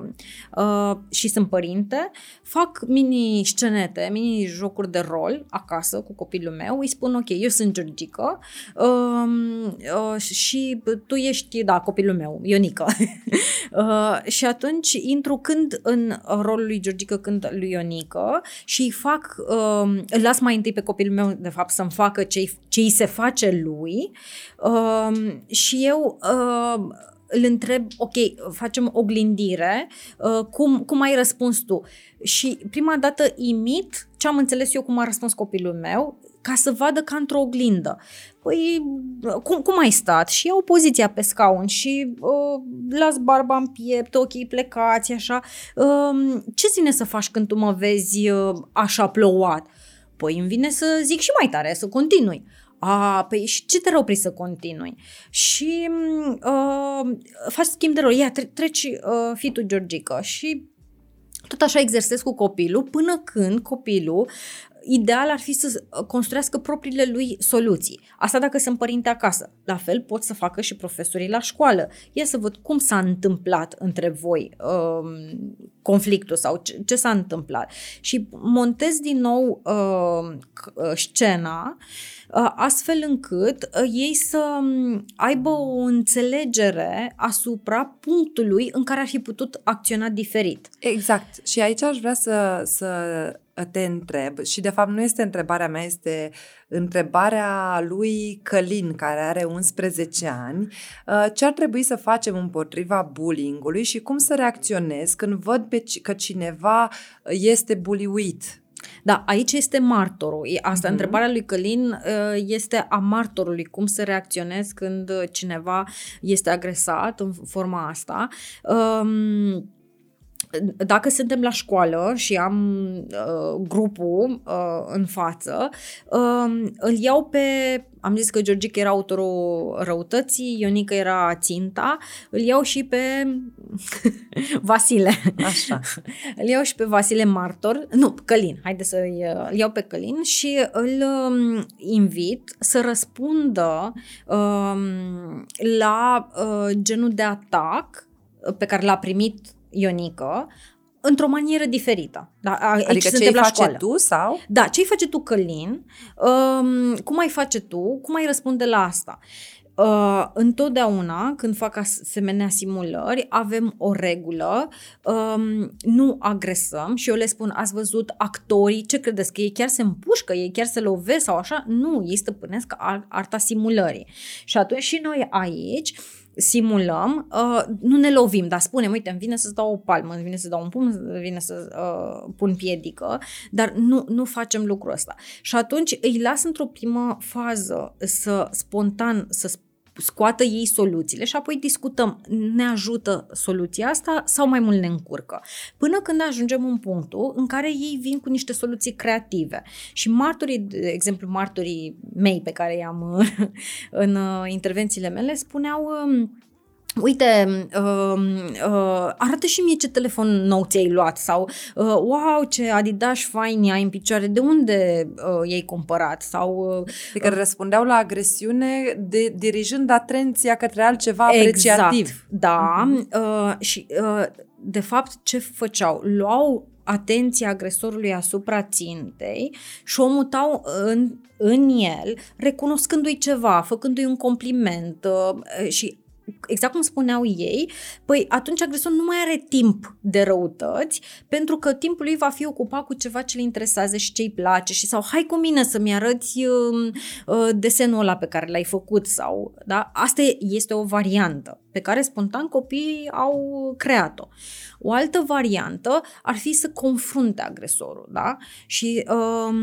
uh, și sunt părinte, fac mini-scenete, mini-jocuri de rol acasă cu copilul meu, îi spun, ok, eu sunt Georgica uh, uh, și tu ești, da, copilul meu, Ionica. <laughs> uh, și atunci intru când în rolul lui Georgica, când lui Ionica și îi fac, uh, îl las mai întâi pe copilul meu, de fapt, să-mi facă ce îi se face lui uh, și eu uh, îl întreb, ok, facem oglindire, uh, cum, cum ai răspuns tu? Și prima dată imit ce am înțeles eu cum a răspuns copilul meu, ca să vadă ca într-o oglindă. Păi, cum, cum ai stat? Și iau poziția pe scaun și uh, las barba în piept, ochii plecați, așa. Uh, ce ține să faci când tu mă vezi uh, așa plouat? Păi îmi vine să zic și mai tare, să continui. A, păi și ce te rău să continui? Și uh, faci schimb de rol. Ia, tre- treci, uh, fi tu Georgica și tot așa exersez cu copilul până când copilul ideal ar fi să construiască propriile lui soluții. Asta dacă sunt părinte acasă. La fel pot să facă și profesorii la școală. Ia să văd cum s-a întâmplat între voi um, conflictul sau ce, ce s-a întâmplat. Și montez din nou uh, scena uh, astfel încât uh, ei să um, aibă o înțelegere asupra punctului în care ar fi putut acționa diferit. Exact. Și aici aș vrea să, să te întreb și de fapt nu este întrebarea mea, este întrebarea lui Călin care are 11 ani, uh, ce ar trebui să facem împotriva bullyingului și cum să reacționez când văd pe că cineva este buliuit da, aici este martorul. Asta, uh-huh. întrebarea lui Călin uh, este a martorului, cum să reacționezi când cineva este agresat în forma asta. Um, dacă suntem la școală și am uh, grupul uh, în față, uh, îl iau pe, am zis că Georgica era autorul răutății, Ionica era ținta, îl iau și pe <laughs> Vasile. Așa. <laughs> îl iau și pe Vasile Martor, nu, Călin, haide să uh, îl iau pe Călin și îl um, invit să răspundă um, la uh, genul de atac pe care l-a primit Ionică într-o manieră diferită. Da, aici adică ce face școală. tu sau? Da, ce face tu, Călin? Um, cum ai face tu? Cum ai răspunde la asta? Uh, întotdeauna când fac asemenea simulări avem o regulă, um, nu agresăm și eu le spun, ați văzut actorii, ce credeți că ei chiar se împușcă, ei chiar se lovesc sau așa? Nu, ei stăpânesc arta simulării. Și atunci și noi aici simulăm, uh, nu ne lovim, dar spunem, uite, îmi vine să-ți dau o palmă, îmi vine să dau un pumn, îmi vine să uh, pun piedică, dar nu, nu facem lucrul ăsta. Și atunci îi las într-o primă fază să spontan, să scoată ei soluțiile și apoi discutăm, ne ajută soluția asta sau mai mult ne încurcă. Până când ajungem în punctul în care ei vin cu niște soluții creative. Și martorii, de exemplu, martorii mei pe care i-am <laughs> în uh, intervențiile mele spuneau um, uite, uh, uh, arată și mie ce telefon nou ți-ai luat sau uh, wow, ce Adidas fain ai în picioare, de unde uh, i-ai cumpărat? Sau, uh, adică uh, răspundeau la agresiune de, dirijând atenția către altceva exact, apreciativ. da, uh-huh. uh, și uh, de fapt ce făceau? Luau atenția agresorului asupra țintei și o mutau în, în el, recunoscându-i ceva, făcându-i un compliment uh, și exact cum spuneau ei, păi atunci agresorul nu mai are timp de răutăți pentru că timpul lui va fi ocupat cu ceva ce le interesează și ce îi place și sau hai cu mine să-mi arăți uh, uh, desenul ăla pe care l-ai făcut sau, da? Asta este o variantă pe care spontan copiii au creat-o. O altă variantă ar fi să confrunte agresorul, da? Și uh,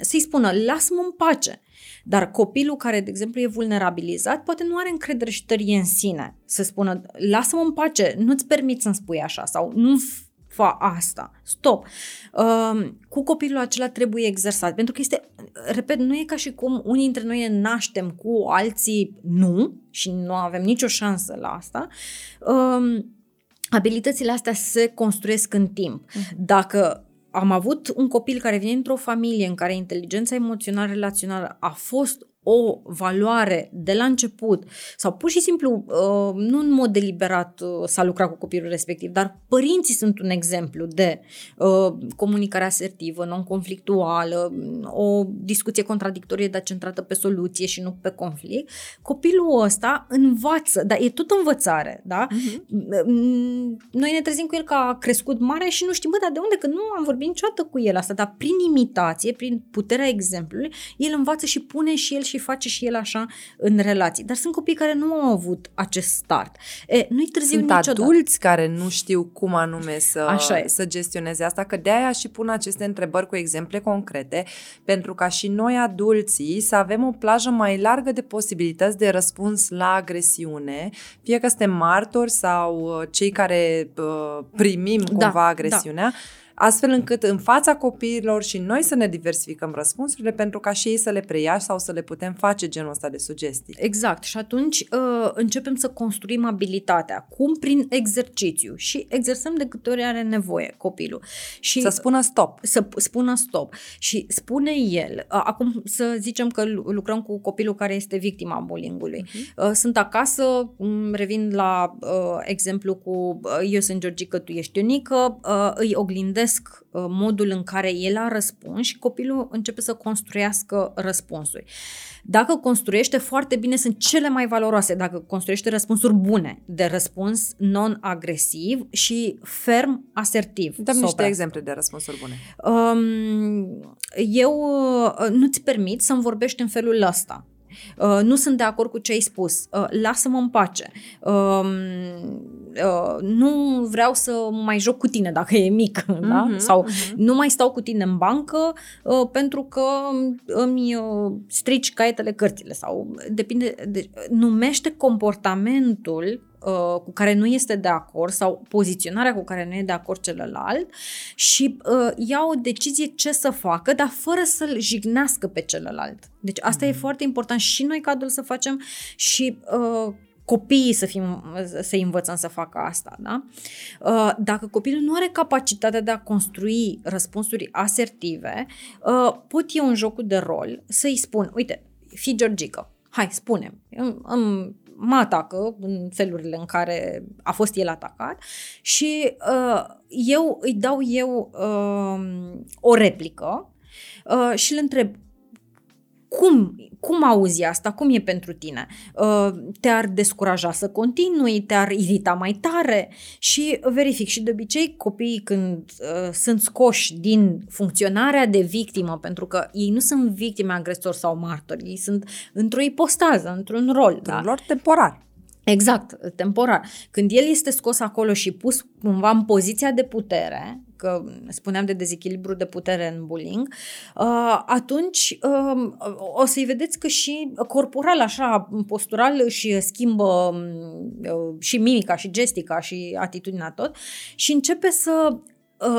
să-i spună, lasă-mă în pace dar copilul care, de exemplu, e vulnerabilizat, poate nu are încredere și tărie în sine să spună, lasă-mă în pace, nu-ți permit să-mi spui așa sau nu fa asta, stop. Uh, cu copilul acela trebuie exersat, pentru că este, repet, nu e ca și cum unii dintre noi ne naștem cu alții nu și nu avem nicio șansă la asta. Uh, abilitățile astea se construiesc în timp. Uh-huh. Dacă am avut un copil care vine într-o familie în care inteligența emoțională relațională a fost o valoare de la început sau pur și simplu, uh, nu în mod deliberat uh, s-a lucrat cu copilul respectiv, dar părinții sunt un exemplu de uh, comunicare asertivă, non-conflictuală, o discuție contradictorie, dar centrată pe soluție și nu pe conflict, copilul ăsta învață, dar e tot învățare, da? Uh-huh. Noi ne trezim cu el că a crescut mare și nu știm, bă, dar de unde? Că nu am vorbit niciodată cu el asta, dar prin imitație, prin puterea exemplului, el învață și pune și el și face și el așa în relații. Dar sunt copii care nu au avut acest start. E, nu-i târziu sunt niciodată. adulți care nu știu cum anume să, așa să gestioneze asta, că de-aia și pun aceste întrebări cu exemple concrete, pentru ca și noi adulții să avem o plajă mai largă de posibilități de răspuns la agresiune, fie că suntem martori sau uh, cei care uh, primim da, cumva da, agresiunea. Da astfel încât în fața copiilor și noi să ne diversificăm răspunsurile pentru ca și ei să le preia sau să le putem face genul ăsta de sugestii. Exact. Și atunci uh, începem să construim abilitatea. Cum? Prin exercițiu. Și exersăm de câte ori are nevoie copilul. Și să spună stop. Să spună stop. Și spune el, uh, acum să zicem că lucrăm cu copilul care este victima bullying-ului. Uh-huh. Uh, sunt acasă, revin la uh, exemplu cu uh, eu sunt Georgica, tu ești unică, uh, îi oglindesc urmăresc uh, modul în care el a răspuns și copilul începe să construiască răspunsuri. Dacă construiește foarte bine, sunt cele mai valoroase. Dacă construiește răspunsuri bune, de răspuns non-agresiv și ferm asertiv. Dăm niște exemple de răspunsuri bune. Um, eu uh, nu-ți permit să-mi vorbești în felul ăsta. Uh, nu sunt de acord cu ce ai spus, uh, lasă-mă în pace, uh, uh, nu vreau să mai joc cu tine dacă e mic, uh-huh, <laughs> da? Mhm, sau uh-huh. nu mai stau cu tine în bancă uh, pentru că îmi uh, strici caietele cărțile sau depinde, de, numește comportamentul uh, cu care nu este de acord sau poziționarea cu care nu e de acord celălalt și uh, ia o decizie ce să facă, dar fără să-l jignească pe celălalt. Deci asta mm-hmm. e mhm. foarte important și noi ca adulți să facem și uh, copiii să fim, să învățăm să facă asta, da? Uh, dacă copilul nu are capacitatea de a construi răspunsuri asertive, uh, pot eu în jocul de rol să-i spun, uite, fi Georgica, hai, spune îmi mă atacă în felurile în care a fost el atacat și uh, eu îi dau eu uh, o replică uh, și îl întreb cum, cum auzi asta? Cum e pentru tine? Uh, te-ar descuraja să continui? Te-ar irita mai tare? Și verific și de obicei copiii când uh, sunt scoși din funcționarea de victimă, pentru că ei nu sunt victime, agresori sau martori, ei sunt într-o ipostază, într-un rol. Într-un da? rol temporar. Exact, temporar. Când el este scos acolo și pus cumva în poziția de putere, că spuneam de dezechilibru de putere în bullying, uh, atunci uh, o să-i vedeți că și corporal, așa, postural își schimbă uh, și mimica și gestica și atitudinea tot. Și începe să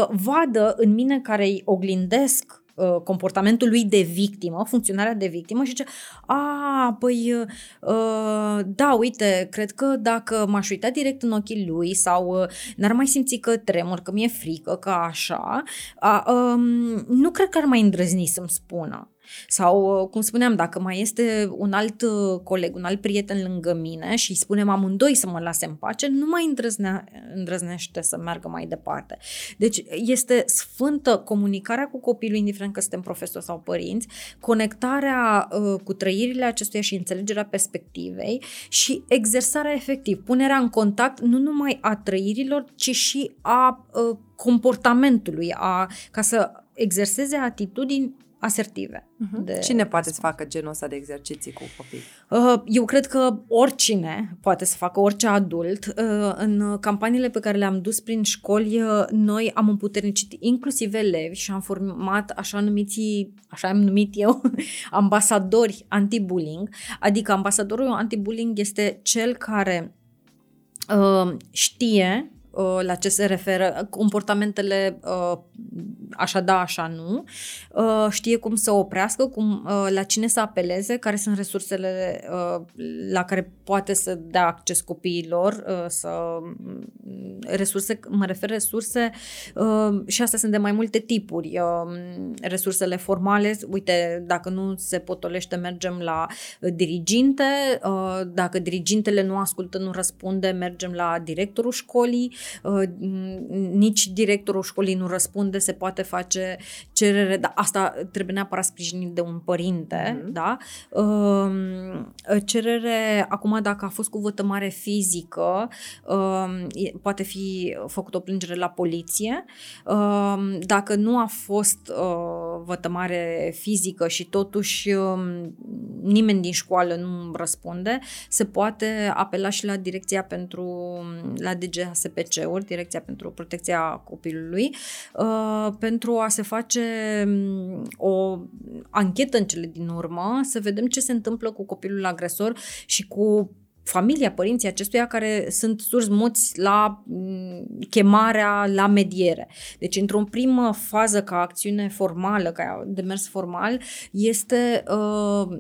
vadă în mine care îi oglindesc Uh, comportamentul lui de victimă, funcționarea de victimă și zice, a, păi, uh, da, uite, cred că dacă m-aș uita direct în ochii lui sau uh, n-ar mai simți că tremur, că mi-e frică, că așa, a, um, nu cred că ar mai îndrăzni să-mi spună. Sau, uh, cum spuneam, dacă mai este un alt uh, coleg, un alt prieten lângă mine și îi spunem amândoi să mă lase în pace, nu mai îndrăznea, îndrăznește să meargă mai departe. Deci este sfântă comunicarea cu copilul, indiferent că suntem profesori sau părinți, conectarea uh, cu trăirile acestuia și înțelegerea perspectivei și exersarea efectiv, punerea în contact nu numai a trăirilor, ci și a uh, comportamentului, a, ca să exerseze atitudini asertive. Uh-huh. De Cine poate să facă genul ăsta de exerciții cu copii? Uh, eu cred că oricine poate să facă, orice adult. Uh, în campaniile pe care le-am dus prin școli, uh, noi am împuternicit inclusiv elevi și am format așa numiți, așa am numit eu, <laughs> ambasadori anti-bullying. Adică ambasadorul anti-bullying este cel care știe Uh, la ce se referă, comportamentele uh, așa da, așa nu, uh, știe cum să oprească, cum, la cine să apeleze, care sunt resursele la care poate să dea acces copiilor, să resurse, mă refer resurse și astea sunt de mai multe tipuri. Resursele formale, uite, dacă nu se potolește, mergem la diriginte, dacă dirigintele nu ascultă, nu răspunde, mergem la directorul școlii, Uh, nici directorul școlii nu răspunde, se poate face cerere, dar asta trebuie neapărat sprijinit de un părinte, mm-hmm. da? Um, cerere, acum dacă a fost cu vătămare fizică, um, poate fi făcut o plângere la poliție. Um, dacă nu a fost uh, vătămare fizică și totuși nimeni din școală nu răspunde, se poate apela și la direcția pentru la DGHSPC DPC-uri, Direcția pentru Protecția Copilului, uh, pentru a se face um, o anchetă în cele din urmă, să vedem ce se întâmplă cu copilul agresor și cu familia, părinții acestuia care sunt surs muți la mm, chemarea la mediere. Deci, într-o primă fază ca acțiune formală, ca demers formal, este uh,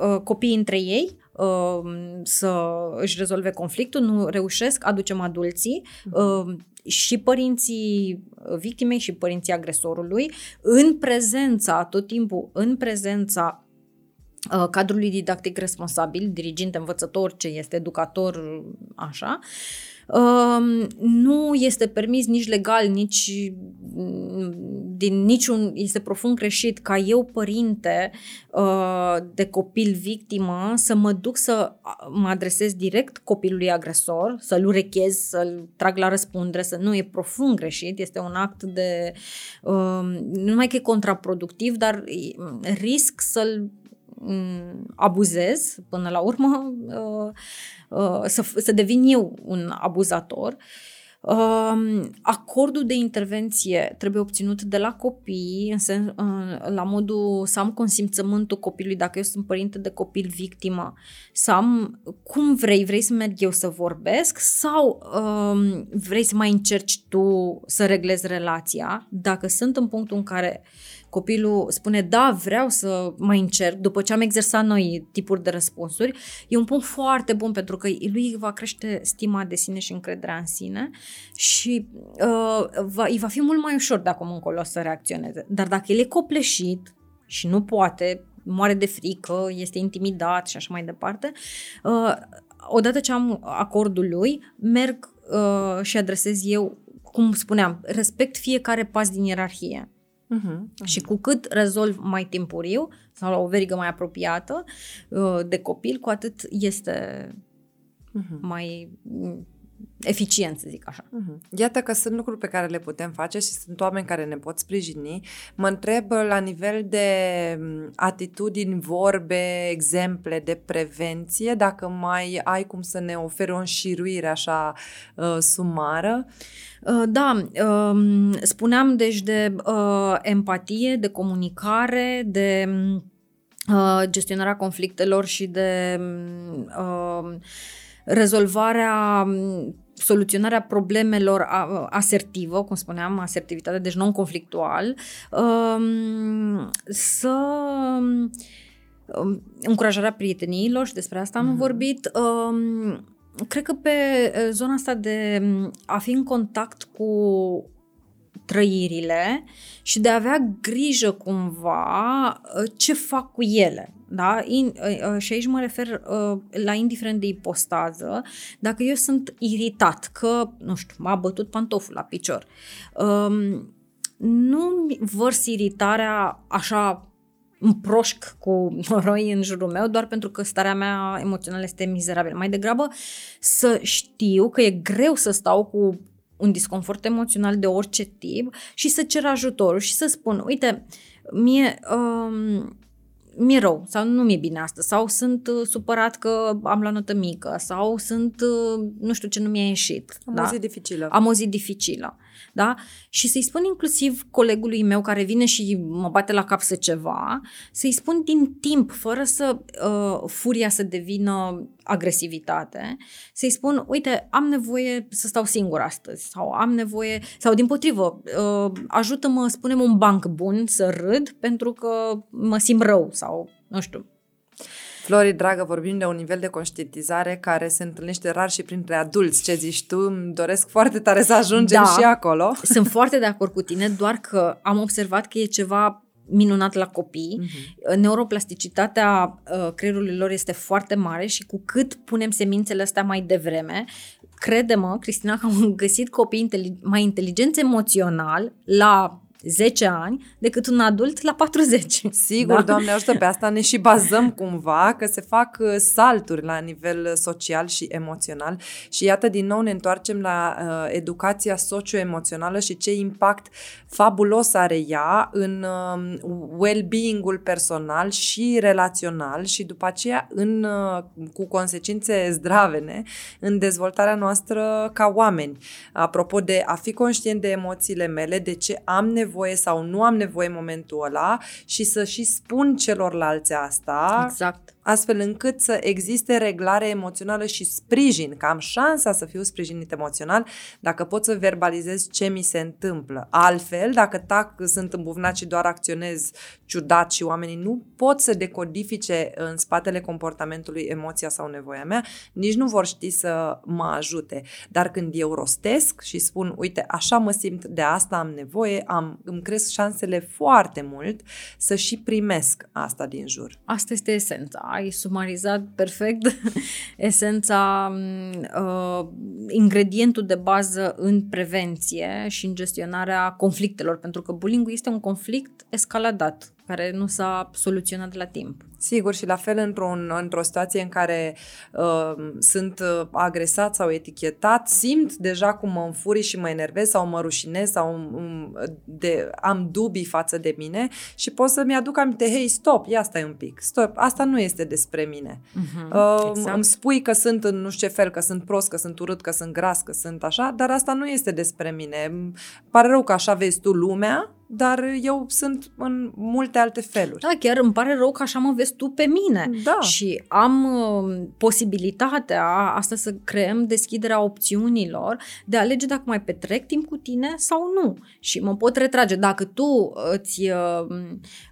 uh, copiii între ei, Um, să își rezolve conflictul, nu reușesc, aducem adulții uh, și părinții victimei și părinții agresorului în prezența, tot timpul în prezența uh, cadrului didactic responsabil, dirigent, învățător, ce este educator, așa, nu este permis nici legal, nici din niciun, este profund greșit ca eu, părinte uh, de copil victimă, să mă duc să mă adresez direct copilului agresor, să-l urechez, să-l trag la răspundere, să nu e profund greșit, este un act de, nu numai că e contraproductiv, dar risc să-l Mm, abuzez până la urmă, uh, uh, să, să devin eu un abuzator. Um, acordul de intervenție trebuie obținut de la copii, în sens, uh, la modul să am consimțământul copilului, dacă eu sunt părinte de copil victimă, să am cum vrei, vrei să merg eu să vorbesc sau um, vrei să mai încerci tu să reglezi relația. Dacă sunt în punctul în care copilul spune da, vreau să mai încerc, după ce am exersat noi tipuri de răspunsuri, e un punct foarte bun pentru că lui va crește stima de sine și încrederea în sine și uh, va, îi va fi mult mai ușor de acum încolo să reacționeze. Dar dacă el e copleșit și nu poate, moare de frică, este intimidat și așa mai departe, uh, odată ce am acordul lui, merg uh, și adresez eu, cum spuneam, respect fiecare pas din ierarhie. Uh-huh, uh-huh. Și cu cât rezolv mai timpuriu sau la o verigă mai apropiată uh, de copil, cu atât este uh-huh. mai eficient, să zic așa. Uh-huh. Iată că sunt lucruri pe care le putem face și sunt oameni care ne pot sprijini. Mă întreb la nivel de atitudini, vorbe, exemple de prevenție, dacă mai ai cum să ne oferi o înșiruire așa uh, sumară. Uh, da, um, spuneam deci de uh, empatie, de comunicare, de uh, gestionarea conflictelor și de uh, rezolvarea soluționarea problemelor asertivă, cum spuneam, asertivitate, deci non-conflictual, um, să um, încurajarea prieteniilor și despre asta am mm-hmm. vorbit. Um, cred că pe zona asta de a fi în contact cu trăirile și de a avea grijă cumva ce fac cu ele. Da? In, uh, uh, și aici mă refer uh, la indiferent de ipostază. Dacă eu sunt iritat că, nu știu, m-a bătut pantoful la picior, um, nu vărs iritarea așa împroșc cu <laughs> noroi în jurul meu doar pentru că starea mea emoțională este mizerabilă. Mai degrabă să știu că e greu să stau cu un disconfort emoțional de orice tip și să cer ajutorul și să spun, uite, mie um, mi-e rău sau nu mi-e bine asta sau sunt uh, supărat că am luat notă mică sau sunt uh, nu știu ce nu mi-a ieșit. Am da? o zi dificilă. Am o zi dificilă. Da? Și să-i spun inclusiv colegului meu care vine și mă bate la cap să ceva, să-i spun din timp, fără să uh, furia să devină agresivitate, să-i spun, uite, am nevoie să stau singur astăzi sau am nevoie, sau din potrivă, uh, ajută-mă, spunem un banc bun să râd pentru că mă simt rău sau, nu știu, Flori, dragă, vorbim de un nivel de conștientizare care se întâlnește rar și printre adulți. Ce zici tu? Îmi doresc foarte tare să ajungem da, și acolo. Sunt foarte de acord cu tine, doar că am observat că e ceva minunat la copii. Uh-huh. Neuroplasticitatea uh, creierului lor este foarte mare și cu cât punem semințele astea mai devreme, crede-mă, Cristina, că am găsit copii mai inteligenți emoțional la 10 ani decât un adult la 40. Sigur, da? Doamne ajută, pe asta ne și bazăm cumva că se fac uh, salturi la nivel uh, social și emoțional și iată din nou ne întoarcem la uh, educația socioemoțională și ce impact fabulos are ea în uh, well-being-ul personal și relațional și după aceea în, uh, cu consecințe zdravene în dezvoltarea noastră ca oameni. Apropo de a fi conștient de emoțiile mele, de ce am nevoie nevoie sau nu am nevoie în momentul ăla și să și spun celorlalți asta. Exact astfel încât să existe reglare emoțională și sprijin, că am șansa să fiu sprijinit emoțional dacă pot să verbalizez ce mi se întâmplă. Altfel, dacă tac, sunt îmbuvnat și doar acționez ciudat și oamenii nu pot să decodifice în spatele comportamentului emoția sau nevoia mea, nici nu vor ști să mă ajute. Dar când eu rostesc și spun, uite, așa mă simt, de asta am nevoie, am, îmi cresc șansele foarte mult să și primesc asta din jur. Asta este esența ai sumarizat perfect <laughs> esența, uh, ingredientul de bază în prevenție și în gestionarea conflictelor, pentru că bullying este un conflict escaladat care nu s-a soluționat la timp. Sigur, și la fel într-un, într-o situație în care uh, sunt uh, agresat sau etichetat, simt deja cum mă înfuri și mă enervez sau mă rușinez sau um, de, am dubii față de mine și pot să-mi aduc aminte, hei, stop, ia stai un pic, stop, asta nu este despre mine. Uh-huh, uh, exact. Îmi spui că sunt în nu știu ce fel, că sunt prost, că sunt urât, că sunt gras, că sunt așa, dar asta nu este despre mine. Îmi pare rău că așa vezi tu lumea, dar eu sunt în multe alte feluri. Da, chiar îmi pare rău că așa mă vezi tu pe mine. Da. Și am uh, posibilitatea asta să creăm deschiderea opțiunilor de a alege dacă mai petrec timp cu tine sau nu. Și mă pot retrage. Dacă tu îți uh,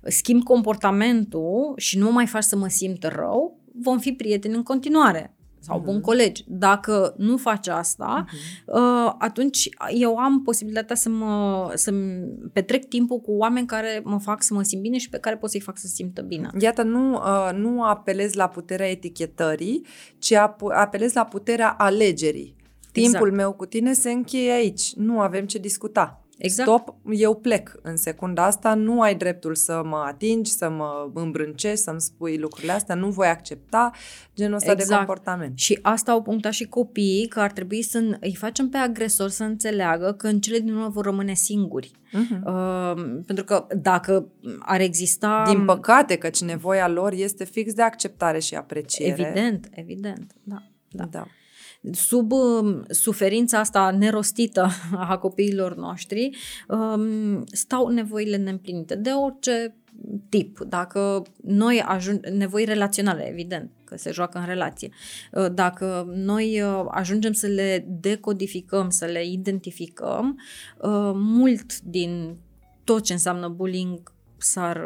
schimbi comportamentul și nu mai faci să mă simt rău, vom fi prieteni în continuare sau uh-huh. bun colegi. Dacă nu faci asta, uh-huh. uh, atunci eu am posibilitatea să mă să petrec timpul cu oameni care mă fac să mă simt bine și pe care pot să-i fac să se simtă bine. Iată, nu, uh, nu apelez la puterea etichetării, ci apelez la puterea alegerii. Timpul exact. meu cu tine se încheie aici. Nu avem ce discuta. Exact. Stop, eu plec în secunda asta, nu ai dreptul să mă atingi, să mă îmbrâncești, să-mi spui lucrurile astea, nu voi accepta genul ăsta exact. de comportament. Și asta au punctat și copiii, că ar trebui să îi facem pe agresor să înțeleagă că în cele din urmă vor rămâne singuri. Uh-huh. Uh, pentru că dacă ar exista... Din păcate, căci nevoia lor este fix de acceptare și apreciere. Evident, evident, da. da. da sub um, suferința asta nerostită <laughs> a copiilor noștri, um, stau nevoile neîmplinite de orice tip. Dacă noi ajungem, nevoi relaționale, evident, că se joacă în relație. Uh, dacă noi uh, ajungem să le decodificăm, să le identificăm, uh, mult din tot ce înseamnă bullying s-ar,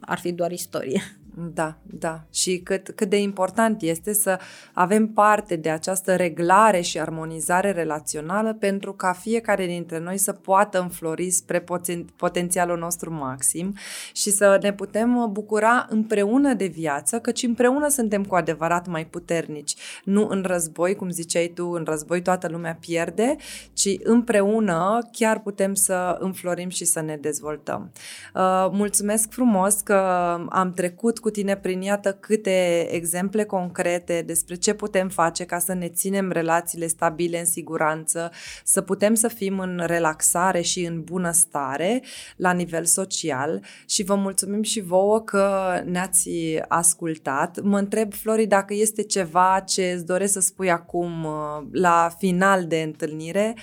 ar fi doar istorie. Da, da. Și cât, cât de important este să avem parte de această reglare și armonizare relațională pentru ca fiecare dintre noi să poată înflori spre poten- potențialul nostru maxim și să ne putem bucura împreună de viață, căci împreună suntem cu adevărat mai puternici. Nu în război, cum ziceai tu, în război toată lumea pierde, ci împreună chiar putem să înflorim și să ne dezvoltăm. Uh, mulțumesc frumos că am trecut cu tine prin iată câte exemple concrete despre ce putem face ca să ne ținem relațiile stabile în siguranță, să putem să fim în relaxare și în bunăstare la nivel social și vă mulțumim și vouă că ne-ați ascultat. Mă întreb, Flori, dacă este ceva ce îți doresc să spui acum uh, la final de întâlnire,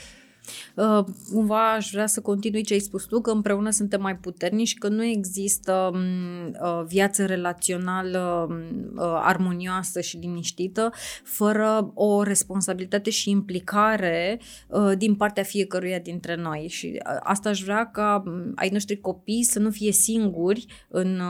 Uh, cumva aș vrea să continui ce ai spus tu, că împreună suntem mai puternici, că nu există um, uh, viață relațională um, uh, armonioasă și liniștită fără o responsabilitate și implicare din partea fiecăruia dintre noi. Și asta aș vrea ca um, ai noștri copii să nu fie singuri în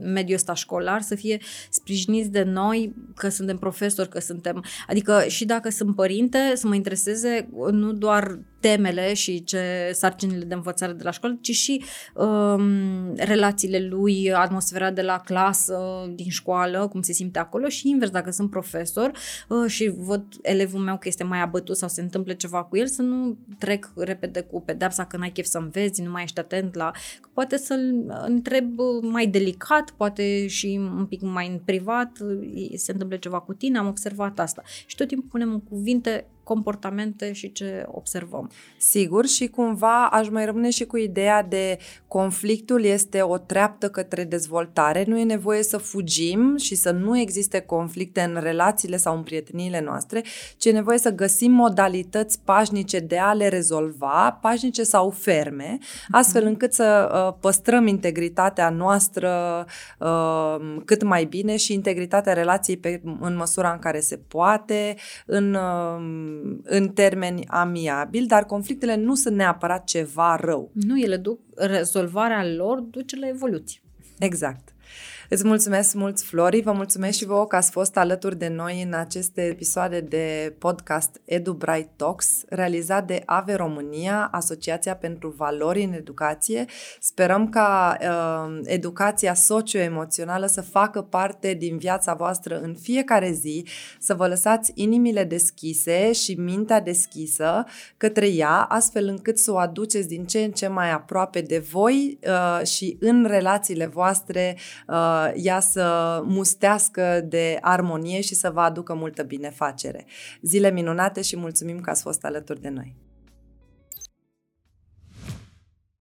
mediul ăsta școlar, să fie sprijiniți de noi, că suntem profesori, că suntem... Adică și dacă sunt părinte, să mă intereseze nu doar temele și ce sarcinile de învățare de la școală, ci și um, relațiile lui, atmosfera de la clasă, din școală, cum se simte acolo și invers, dacă sunt profesor uh, și văd elevul meu că este mai abătut sau se întâmplă ceva cu el, să nu trec repede cu pedepsa că n-ai chef să înveți, nu mai ești atent la... Poate să-l întreb mai delicat, poate și un pic mai în privat, se întâmplă ceva cu tine, am observat asta. Și tot timpul punem în cuvinte comportamente și ce observăm. Sigur și cumva aș mai rămâne și cu ideea de conflictul este o treaptă către dezvoltare, nu e nevoie să fugim și să nu existe conflicte în relațiile sau în prieteniile noastre, ci e nevoie să găsim modalități pașnice de a le rezolva, pașnice sau ferme, astfel mhm. încât să uh, păstrăm integritatea noastră uh, cât mai bine și integritatea relației pe, în măsura în care se poate, în uh, în termeni amiabili, dar conflictele nu sunt neapărat ceva rău. Nu, ele duc, rezolvarea lor duce la evoluție. Exact. Îți mulțumesc mult, Flori, vă mulțumesc și vouă că ați fost alături de noi în aceste episoade de podcast Edu Bright Talks, realizat de AVE România, Asociația pentru Valori în Educație. Sperăm ca uh, educația socioemoțională să facă parte din viața voastră în fiecare zi, să vă lăsați inimile deschise și mintea deschisă către ea, astfel încât să o aduceți din ce în ce mai aproape de voi uh, și în relațiile voastre uh, ea să mustească de armonie și să vă aducă multă binefacere. Zile minunate și mulțumim că ați fost alături de noi!